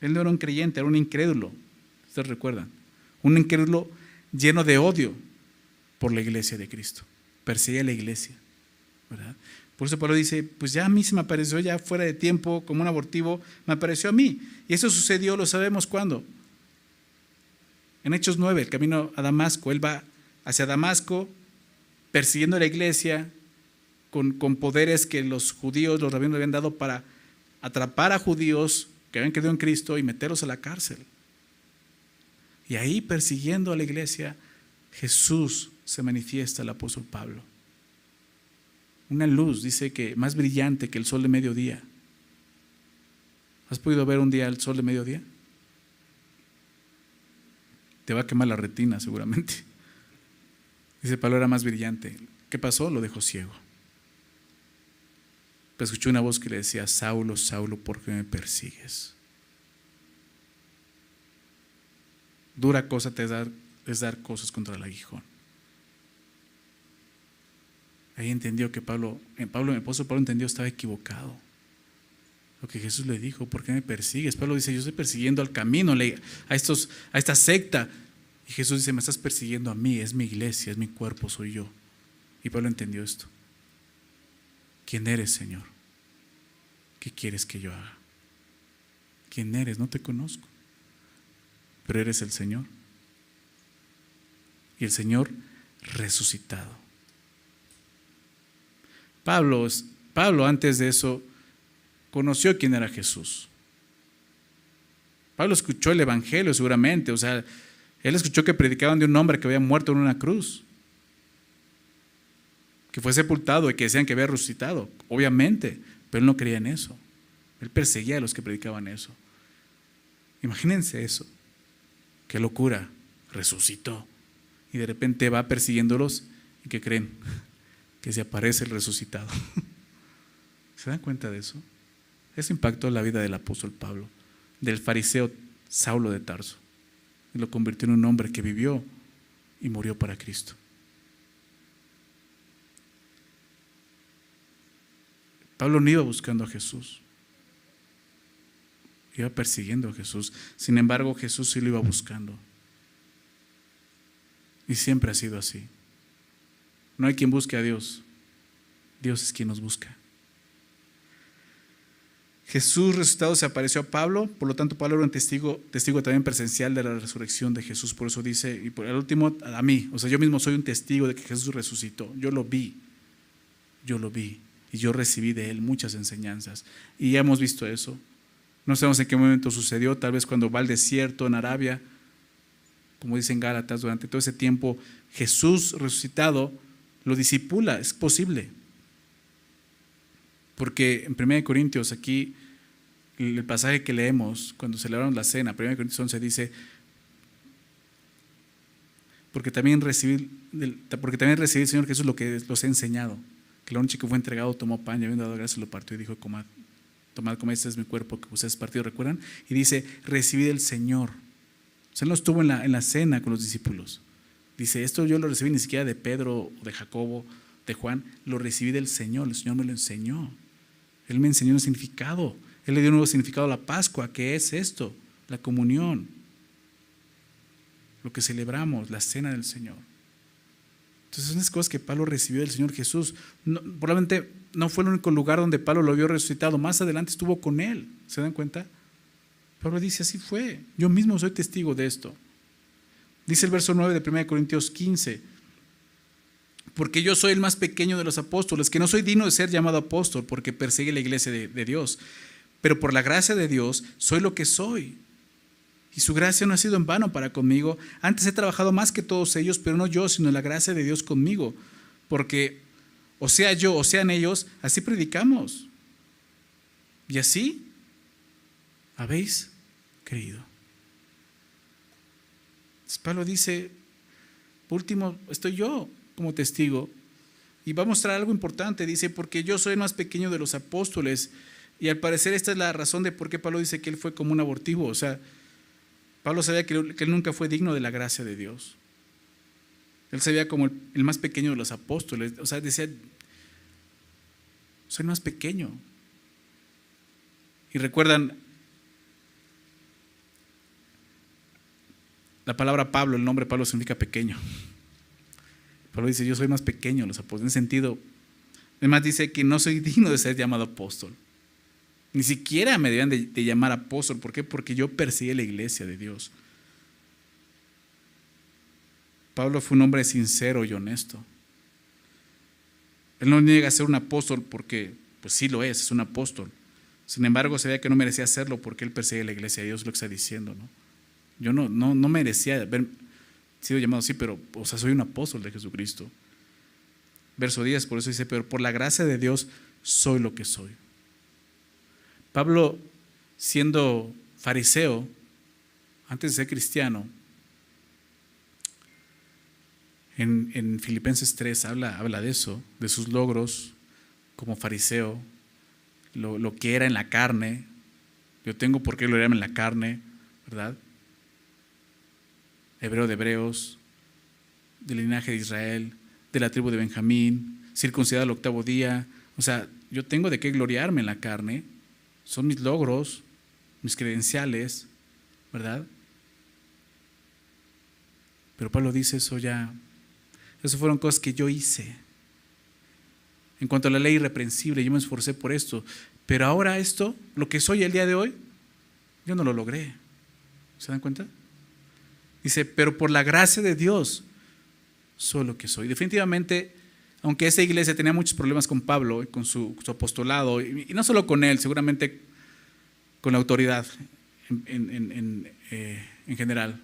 él no era un creyente, era un incrédulo. Ustedes recuerdan. Un incrédulo lleno de odio por la iglesia de Cristo. Perseguía a la iglesia. ¿verdad? Por eso Pablo dice, pues ya a mí se me apareció ya fuera de tiempo, como un abortivo, me apareció a mí. Y eso sucedió, lo sabemos cuándo. En Hechos 9, el camino a Damasco, él va hacia Damasco persiguiendo a la iglesia con, con poderes que los judíos, los rabinos le habían dado para atrapar a judíos que habían creído en Cristo y meterlos a la cárcel. Y ahí persiguiendo a la iglesia, Jesús se manifiesta al apóstol Pablo. Una luz, dice que más brillante que el sol de mediodía. ¿Has podido ver un día el sol de mediodía? Te va a quemar la retina seguramente. Dice Pablo era más brillante. ¿Qué pasó? Lo dejó ciego. Pero escuchó una voz que le decía, Saulo, Saulo, ¿por qué me persigues? Dura cosa te dar, es dar cosas contra el aguijón. Ahí entendió que Pablo, en Pablo, el apóstol Pablo entendió estaba equivocado. Lo que Jesús le dijo, ¿por qué me persigues? Pablo dice, yo estoy persiguiendo al camino, a, estos, a esta secta. Y Jesús dice, me estás persiguiendo a mí, es mi iglesia, es mi cuerpo, soy yo. Y Pablo entendió esto. ¿Quién eres, Señor? ¿Qué quieres que yo haga? ¿Quién eres? No te conozco. Pero eres el Señor. Y el Señor resucitado. Pablo, Pablo antes de eso conoció quién era Jesús. Pablo escuchó el Evangelio seguramente, o sea, él escuchó que predicaban de un hombre que había muerto en una cruz, que fue sepultado y que decían que había resucitado, obviamente, pero él no creía en eso. Él perseguía a los que predicaban eso. Imagínense eso. Qué locura. Resucitó. Y de repente va persiguiéndolos y que creen que se aparece el resucitado. ¿Se dan cuenta de eso? Eso impactó la vida del apóstol Pablo, del fariseo Saulo de Tarso. Y lo convirtió en un hombre que vivió y murió para Cristo. Pablo no iba buscando a Jesús, iba persiguiendo a Jesús. Sin embargo, Jesús sí lo iba buscando. Y siempre ha sido así. No hay quien busque a Dios. Dios es quien nos busca. Jesús resucitado se apareció a Pablo, por lo tanto Pablo era un testigo, testigo también presencial de la resurrección de Jesús, por eso dice, y por el último a mí, o sea, yo mismo soy un testigo de que Jesús resucitó, yo lo vi, yo lo vi, y yo recibí de él muchas enseñanzas, y ya hemos visto eso. No sabemos en qué momento sucedió, tal vez cuando va al desierto en Arabia, como dicen Gálatas, durante todo ese tiempo Jesús resucitado lo disipula, es posible. Porque en 1 Corintios aquí el pasaje que leemos cuando celebraron la cena, 1 Corintios 11 dice, porque también recibí, porque también recibí, Señor Jesús, lo que los he enseñado. Que la noche que fue entregado tomó pan y habiendo dado gracias lo partió y dijo, tomad, tomad, comed, este es mi cuerpo que ustedes partido, ¿recuerdan? Y dice, recibí del Señor. O sea, no estuvo en la, en la cena con los discípulos. Dice, esto yo lo recibí ni siquiera de Pedro de Jacobo, de Juan, lo recibí del Señor, el Señor me lo enseñó. Él me enseñó un significado. Él le dio un nuevo significado a la Pascua, que es esto, la comunión, lo que celebramos, la cena del Señor. Entonces son esas cosas que Pablo recibió del Señor Jesús. probablemente no fue el único lugar donde Pablo lo vio resucitado, más adelante estuvo con él. ¿Se dan cuenta? Pablo dice, así fue. Yo mismo soy testigo de esto. Dice el verso 9 de 1 Corintios 15, porque yo soy el más pequeño de los apóstoles, que no soy digno de ser llamado apóstol porque persigue la iglesia de, de Dios, pero por la gracia de Dios soy lo que soy. Y su gracia no ha sido en vano para conmigo. Antes he trabajado más que todos ellos, pero no yo, sino la gracia de Dios conmigo. Porque o sea yo o sean ellos, así predicamos. Y así habéis creído. Pablo dice, último, estoy yo como testigo. Y va a mostrar algo importante, dice, porque yo soy el más pequeño de los apóstoles. Y al parecer esta es la razón de por qué Pablo dice que él fue como un abortivo. O sea, Pablo sabía que, él nunca fue digno de la gracia de Dios. Él se como el, más pequeño de los apóstoles. O sea, decía, soy más pequeño. Y recuerdan, la palabra Pablo, el nombre Pablo significa pequeño. Pablo dice, yo soy más pequeño los apóstoles. En sentido, además dice que no soy digno de ser llamado apóstol. Ni siquiera me deben de, llamar apóstol. ¿Por qué? Porque yo persigue la iglesia de Dios. Pablo fue un hombre sincero y honesto. Él no niega a ser un apóstol porque, pues sí lo es, es un apóstol. Sin embargo, sabía que no merecía hacerlo porque él persigue la iglesia de Dios, lo que está diciendo. ¿no? Yo no, no, no merecía haber sido llamado así, pero, o sea, soy un apóstol de Jesucristo. Verso 10, por eso dice, pero por la gracia de Dios soy lo que soy. Pablo, siendo fariseo, antes de ser cristiano, en, Filipenses 3 habla, habla de eso, de sus logros como fariseo, lo, lo que era en la carne. Yo tengo por qué gloriarme en la carne, ¿verdad? Hebreo de hebreos, del linaje de Israel, de la tribu de Benjamín, circuncidado al octavo día. O sea, yo tengo de qué gloriarme en la carne. Son mis logros, mis credenciales, ¿verdad? Pero Pablo dice eso ya. Esas fueron cosas que yo hice. En cuanto a la ley irreprensible, yo me esforcé por esto. Pero ahora esto, lo que soy el día de hoy, yo no lo logré. ¿Se dan cuenta? Dice, pero por la gracia de Dios, soy lo que soy. Definitivamente, aunque esa iglesia tenía muchos problemas con Pablo, con su, apostolado, y, no solo con él, seguramente con la autoridad en, eh, general.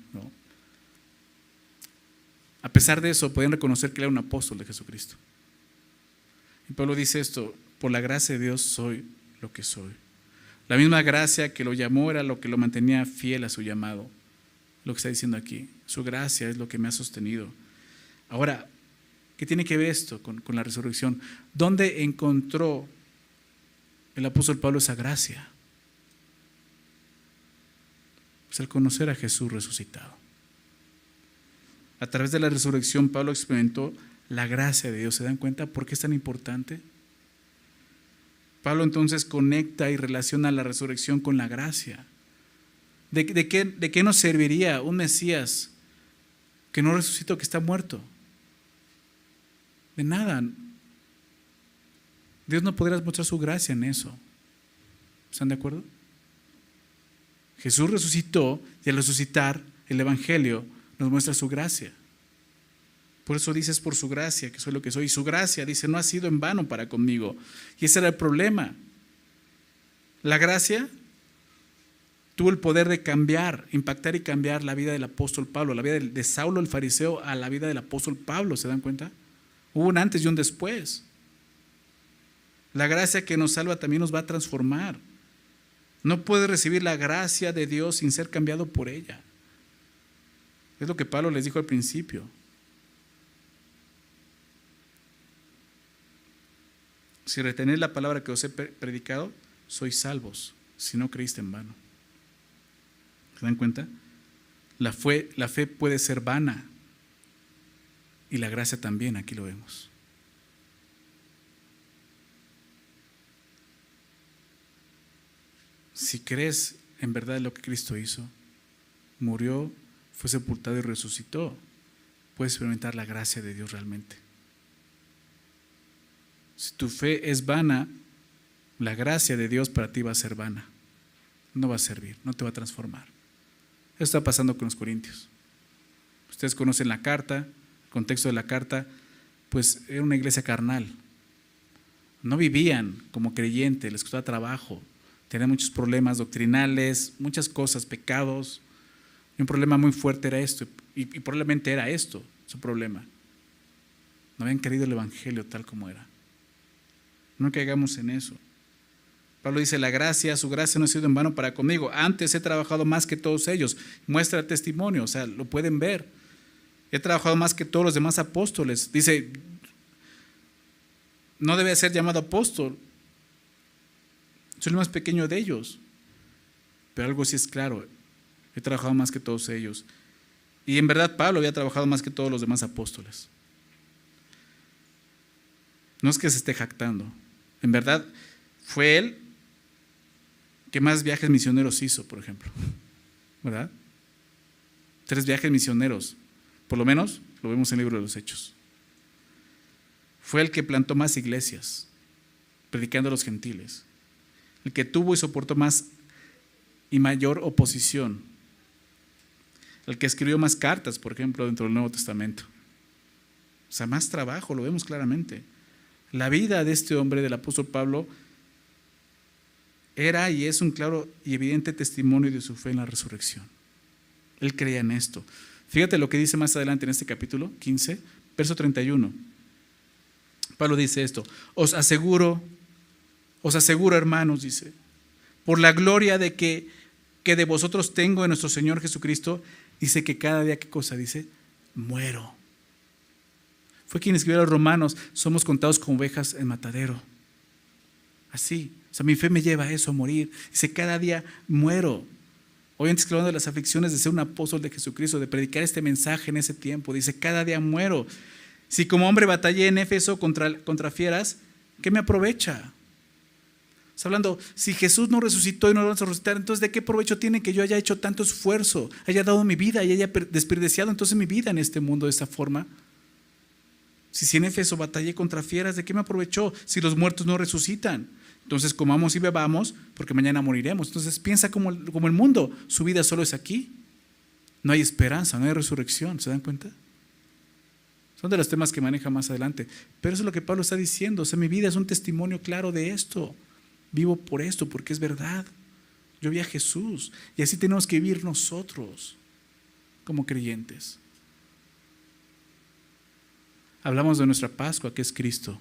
A pesar de eso, podían reconocer que era un apóstol de Jesucristo. Y Pablo dice esto, por la gracia de Dios soy lo que soy. La misma gracia que lo llamó era lo que lo mantenía fiel a su llamado. Lo que está diciendo aquí. Su gracia es lo que me ha sostenido. Ahora, ¿qué tiene que ver esto con, la resurrección? ¿Dónde encontró el apóstol Pablo esa gracia? Pues al conocer a Jesús resucitado. A través de la resurrección Pablo experimentó la gracia de Dios. ¿Se dan cuenta por qué es tan importante? Pablo entonces conecta y relaciona la resurrección con la gracia. ¿De, qué, ¿De, qué, nos serviría un Mesías que no resucitó, que está muerto? De nada. Dios no podrá mostrar su gracia en eso. ¿Están de acuerdo? Jesús resucitó y al resucitar el Evangelio nos muestra su gracia. Por eso dices por su gracia, que soy lo que soy. Y su gracia, dice, no ha sido en vano para conmigo. Y ese era el problema. La gracia tuvo el poder de cambiar, impactar y cambiar la vida del apóstol Pablo, la vida de Saulo el fariseo a la vida del apóstol Pablo, ¿se dan cuenta? Hubo un antes y un después. La gracia que nos salva también nos va a transformar. No puede recibir la gracia de Dios sin ser cambiado por ella. Es lo que Pablo les dijo al principio. Si retenéis la palabra que os he predicado, sois salvos, si no creíste en vano. ¿Se dan cuenta? La fe, la fe puede ser vana, y la gracia también, aquí lo vemos. Si crees en verdad lo que Cristo hizo, murió, fue sepultado y resucitó, puedes experimentar la gracia de Dios realmente. Si tu fe es vana, la gracia de Dios para ti va a ser vana. No va a servir, no te va a transformar. Eso está pasando con los corintios. Ustedes conocen la carta, contexto de la carta, pues era una iglesia carnal. No vivían como creyentes, les costaba trabajo, tenían muchos problemas doctrinales, muchas cosas, pecados. Y un problema muy fuerte era esto, y, y probablemente era esto su problema. No habían querido el Evangelio tal como era. No caigamos en eso. Pablo dice, la gracia, su gracia no ha sido en vano para conmigo. Antes he trabajado más que todos ellos. Muestra testimonio, o sea, lo pueden ver. He trabajado más que todos los demás apóstoles. Dice, no debe ser llamado apóstol. Soy el más pequeño de ellos. Pero algo sí es claro. He trabajado más que todos ellos. Y en verdad Pablo había trabajado más que todos los demás apóstoles. No es que se esté jactando. En verdad fue él que más viajes misioneros hizo, por ejemplo. ¿Verdad? Tres viajes misioneros por lo menos lo vemos en el libro de los Hechos. Fue el que plantó más iglesias, predicando a los gentiles. El que tuvo y soportó más y mayor oposición. El que escribió más cartas, por ejemplo, dentro del Nuevo Testamento. O sea, más trabajo, lo vemos claramente. La vida de este hombre, del apóstol Pablo, era y es un claro y evidente testimonio de su fe en la resurrección. Él creía en esto. Fíjate lo que dice más adelante en este capítulo 15, verso 31. Pablo dice esto, os aseguro, os aseguro hermanos, dice, por la gloria de que, que de vosotros tengo en nuestro Señor Jesucristo, dice que cada día, ¿qué cosa dice? Muero. Fue quien escribió a los romanos, somos contados como ovejas en matadero. Así, sea, mi fe me lleva a eso, a morir. Dice, cada día muero. Obviamente hablando de las aflicciones de ser un apóstol de Jesucristo, de predicar este mensaje en ese tiempo. Dice, cada día muero. Si como hombre batallé en Éfeso contra, contra fieras, ¿qué me aprovecha? Está hablando, si Jesús no resucitó y no lo va a resucitar, entonces ¿de qué provecho tiene que yo haya hecho tanto esfuerzo, haya dado mi vida y haya desperdiciado entonces mi vida en este mundo de esta forma? Si, si en Éfeso batallé contra fieras, ¿de qué me aprovechó si los muertos no resucitan? Entonces comamos y bebamos porque mañana moriremos. Entonces piensa como, como el mundo, su vida solo es aquí. No hay esperanza, no hay resurrección, ¿se dan cuenta? Son de los temas que maneja más adelante. Pero eso es lo que Pablo está diciendo. O sea, mi vida es un testimonio claro de esto. Vivo por esto, porque es verdad. Yo vi a Jesús. Y así tenemos que vivir nosotros como creyentes. Hablamos de nuestra Pascua, que es Cristo.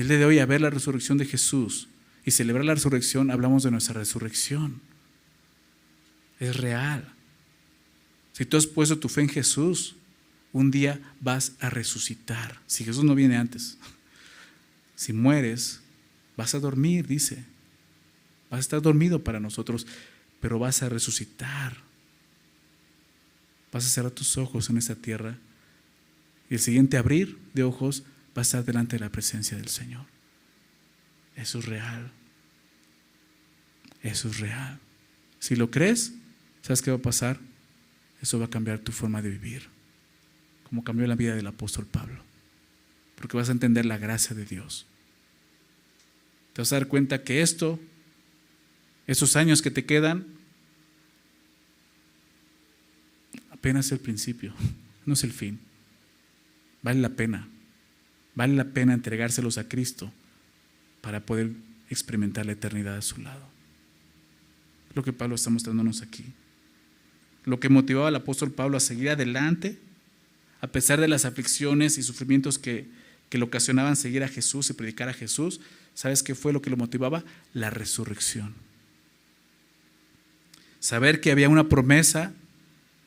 El día de hoy, a ver la resurrección de Jesús y celebrar la resurrección, hablamos de nuestra resurrección. Es real. Si tú has puesto tu fe en Jesús, un día vas a resucitar. Si Jesús no viene antes. Si mueres, vas a dormir, dice. Vas a estar dormido para nosotros, pero vas a resucitar. Vas a cerrar tus ojos en esta tierra y el siguiente abrir de ojos va a estar delante de la presencia del Señor. Eso es real. Eso es real. Si lo crees, ¿sabes qué va a pasar? Eso va a cambiar tu forma de vivir como cambió la vida del apóstol Pablo. Porque vas a entender la gracia de Dios. Te vas a dar cuenta que esto, esos años que te quedan, apenas es el principio, no es el fin. Vale la pena. Vale la pena entregárselos a Cristo para poder experimentar la eternidad a su lado. Lo que Pablo está mostrándonos aquí. Lo que motivaba al apóstol Pablo a seguir adelante a pesar de las aflicciones y sufrimientos que, le ocasionaban seguir a Jesús y predicar a Jesús, ¿sabes qué fue lo que lo motivaba? La resurrección. Saber que había una promesa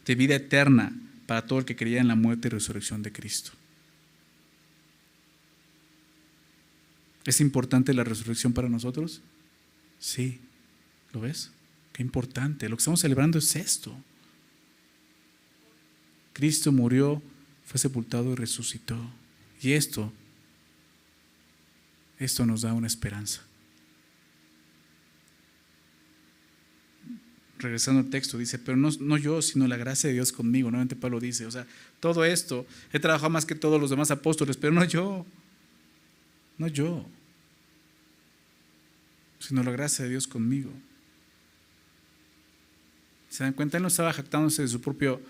de vida eterna para todo el que creía en la muerte y resurrección de Cristo. ¿Es importante la resurrección para nosotros? Sí. ¿Lo ves? Qué importante. Lo que estamos celebrando es esto. Cristo murió fue sepultado y resucitó. Y esto, esto nos da una esperanza. Regresando al texto, dice, pero no, no yo, sino la gracia de Dios conmigo. Nuevamente Pablo dice, o sea, todo esto, he trabajado más que todos los demás apóstoles, pero no yo, no yo, sino la gracia de Dios conmigo. ¿Se dan cuenta? Él no estaba jactándose de su propio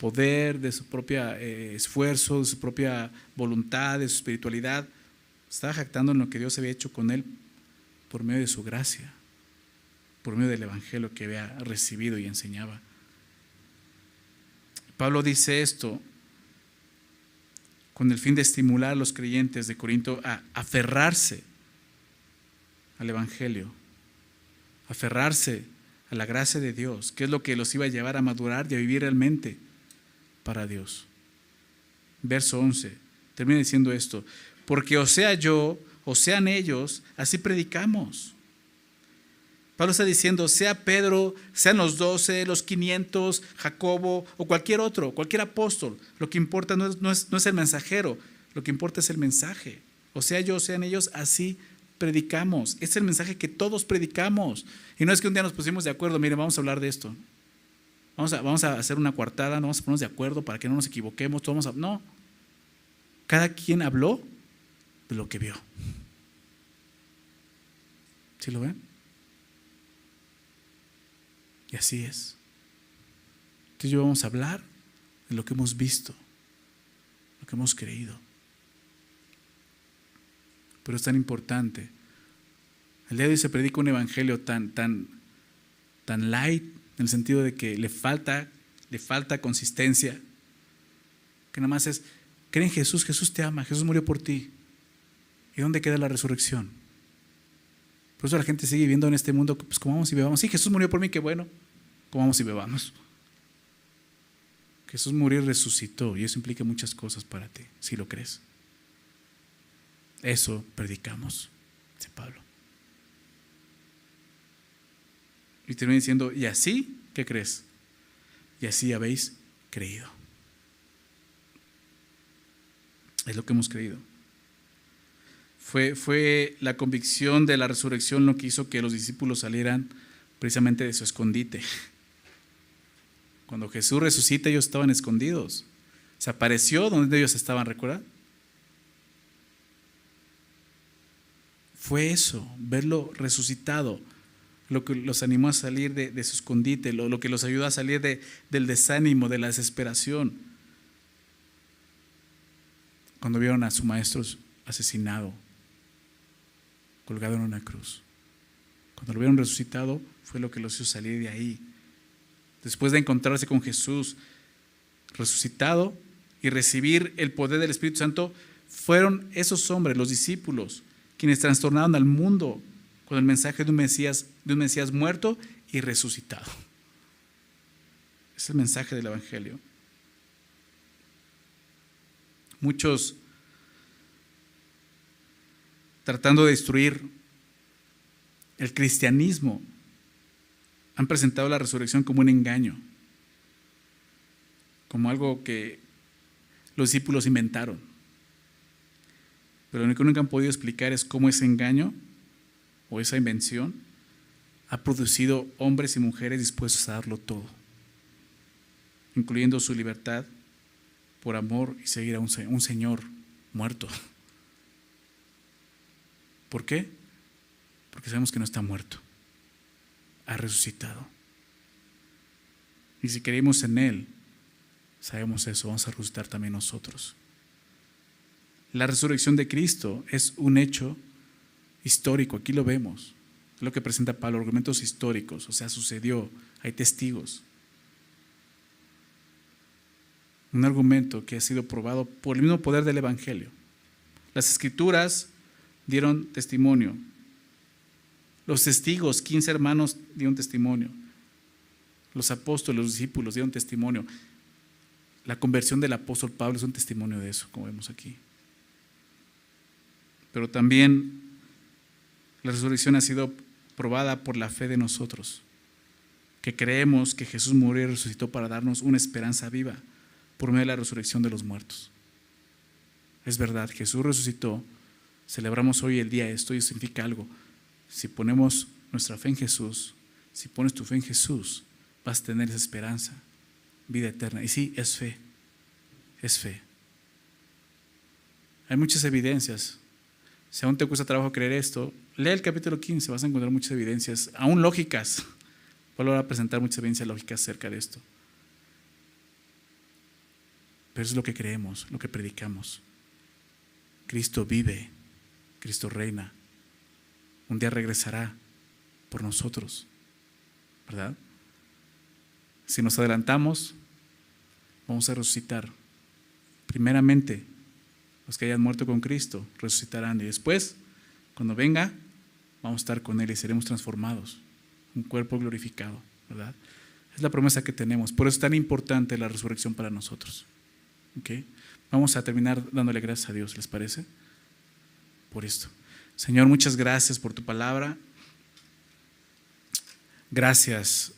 poder, de su propio eh, esfuerzo, de su propia voluntad, de su espiritualidad. Estaba jactando en lo que Dios había hecho con él por medio de su gracia, por medio del Evangelio que había recibido y enseñaba. Pablo dice esto con el fin de estimular a los creyentes de Corinto a aferrarse al Evangelio, aferrarse a la gracia de Dios, que es lo que los iba a llevar a madurar y a vivir realmente para Dios. Verso 11, termina diciendo esto, porque o sea yo, o sean ellos, así predicamos. Pablo está diciendo, sea Pedro, sean los doce, los quinientos, Jacobo o cualquier otro, cualquier apóstol, lo que importa no es, no, es, no es, el mensajero, lo que importa es el mensaje. O sea yo, sean ellos, así predicamos. Es el mensaje que todos predicamos. Y no es que un día nos pusimos de acuerdo, mire, vamos a hablar de esto. Vamos a, hacer una coartada, no vamos a ponernos de acuerdo para que no nos equivoquemos. Todos vamos a, no. Cada quien habló de lo que vio. ¿Sí lo ven? Y así es. Entonces yo vamos a hablar de lo que hemos visto, lo que hemos creído. Pero es tan importante. El día de hoy se predica un evangelio tan, tan, tan light, en el sentido de que le falta, le falta consistencia, que nada más es Cree en Jesús, Jesús te ama, Jesús murió por ti. ¿Y dónde queda la resurrección? Por eso la gente sigue viviendo en este mundo, pues comamos y bebamos. Sí, Jesús murió por mí, qué bueno, comamos y bebamos. Jesús murió y resucitó, y eso implica muchas cosas para ti, si lo crees. Eso predicamos, dice Pablo. Y termina diciendo, ¿y así qué crees? Y así habéis creído. Es lo que hemos creído. Fue, fue la convicción de la resurrección lo que hizo que los discípulos salieran precisamente de su escondite. Cuando Jesús resucita, ellos estaban escondidos. Se apareció donde ellos estaban, ¿recuerda? Fue eso, verlo resucitado, lo que los animó a salir de, su escondite, lo, lo, que los ayudó a salir de, del desánimo, de la desesperación. Cuando vieron a su maestro asesinado, colgado en una cruz. Cuando lo vieron resucitado, fue lo que los hizo salir de ahí. Después de encontrarse con Jesús resucitado y recibir el poder del Espíritu Santo, fueron esos hombres, los discípulos, quienes trastornaron al mundo con el mensaje de un Mesías, de un Mesías muerto y resucitado. Es el mensaje del Evangelio. Muchos tratando de destruir el cristianismo, han presentado la resurrección como un engaño, como algo que los discípulos inventaron. Pero lo único que nunca han podido explicar es cómo ese engaño o esa invención ha producido hombres y mujeres dispuestos a darlo todo, incluyendo su libertad por amor y seguir a un, un Señor muerto. ¿Por qué? Porque sabemos que no está muerto, ha resucitado. Y si creemos en Él, sabemos eso, vamos a resucitar también nosotros. La resurrección de Cristo es un hecho histórico, aquí lo vemos, lo que presenta Pablo, argumentos históricos, o sea, sucedió, hay testigos. Un argumento que ha sido probado por el mismo poder del Evangelio. Las escrituras dieron testimonio. Los testigos, 15 hermanos dieron testimonio. Los apóstoles, los discípulos dieron testimonio. La conversión del apóstol Pablo es un testimonio de eso, como vemos aquí. Pero también la resurrección ha sido probada por la fe de nosotros, que creemos que Jesús murió y resucitó para darnos una esperanza viva por medio de la resurrección de los muertos. Es verdad, Jesús resucitó Celebramos hoy el día esto y significa algo. Si ponemos nuestra fe en Jesús, si pones tu fe en Jesús, vas a tener esa esperanza, vida eterna. Y sí, es fe, es fe. Hay muchas evidencias. Si aún te cuesta trabajo creer esto, lee el capítulo 15, vas a encontrar muchas evidencias, aún lógicas. Pablo va a presentar muchas evidencias lógicas acerca de esto. Pero es lo que creemos, lo que predicamos. Cristo vive Cristo reina. Un día regresará por nosotros, ¿verdad? Si nos adelantamos, vamos a resucitar. Primeramente, los que hayan muerto con Cristo resucitarán y después, cuando venga, vamos a estar con Él y seremos transformados, un cuerpo glorificado, ¿verdad? Es la promesa que tenemos. Por eso es tan importante la resurrección para nosotros. ¿Okay? Vamos a terminar dándole gracias a Dios, ¿les parece? por esto. Señor, muchas gracias por tu palabra. Gracias,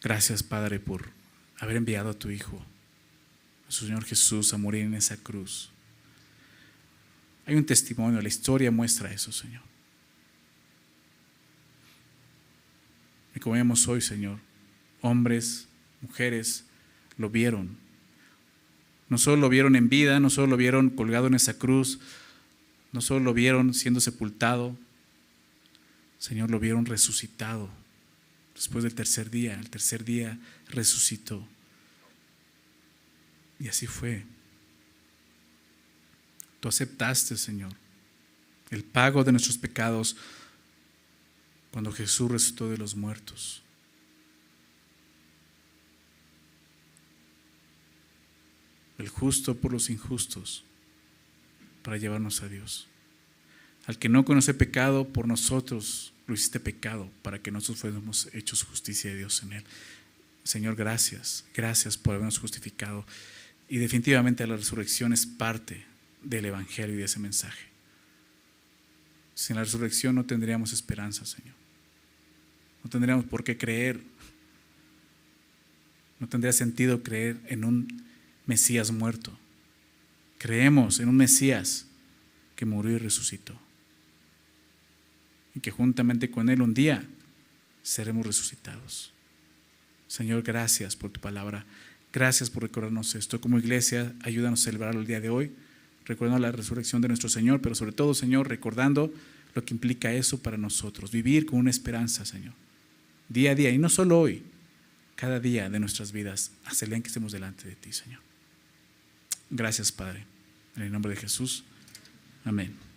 gracias Padre por haber enviado a tu Hijo, a su Señor Jesús, a morir en esa cruz. Hay un testimonio, la historia muestra eso, Señor. Y como vemos hoy, Señor, hombres, mujeres, lo vieron. No solo lo vieron en vida, no solo lo vieron colgado en esa cruz, no solo lo vieron siendo sepultado, Señor, lo vieron resucitado. Después del tercer día, el tercer día resucitó. Y así fue. Tú aceptaste, Señor, el pago de nuestros pecados cuando Jesús resucitó de los muertos. el justo por los injustos, para llevarnos a Dios. Al que no conoce pecado, por nosotros lo hiciste pecado, para que nosotros fuéramos hechos justicia de Dios en él. Señor, gracias, gracias por habernos justificado. Y definitivamente la resurrección es parte del Evangelio y de ese mensaje. Sin la resurrección no tendríamos esperanza, Señor. No tendríamos por qué creer. No tendría sentido creer en un Mesías muerto. Creemos en un Mesías que murió y resucitó. Y que juntamente con Él un día seremos resucitados. Señor, gracias por tu palabra. Gracias por recordarnos esto. Como iglesia, ayúdanos a celebrarlo el día de hoy, recordando la resurrección de nuestro Señor, pero sobre todo, Señor, recordando lo que implica eso para nosotros. Vivir con una esperanza, Señor. Día a día, y no solo hoy, cada día de nuestras vidas, hasta el en que estemos delante de ti, Señor. Gracias, Padre. En el nombre de Jesús. Amén.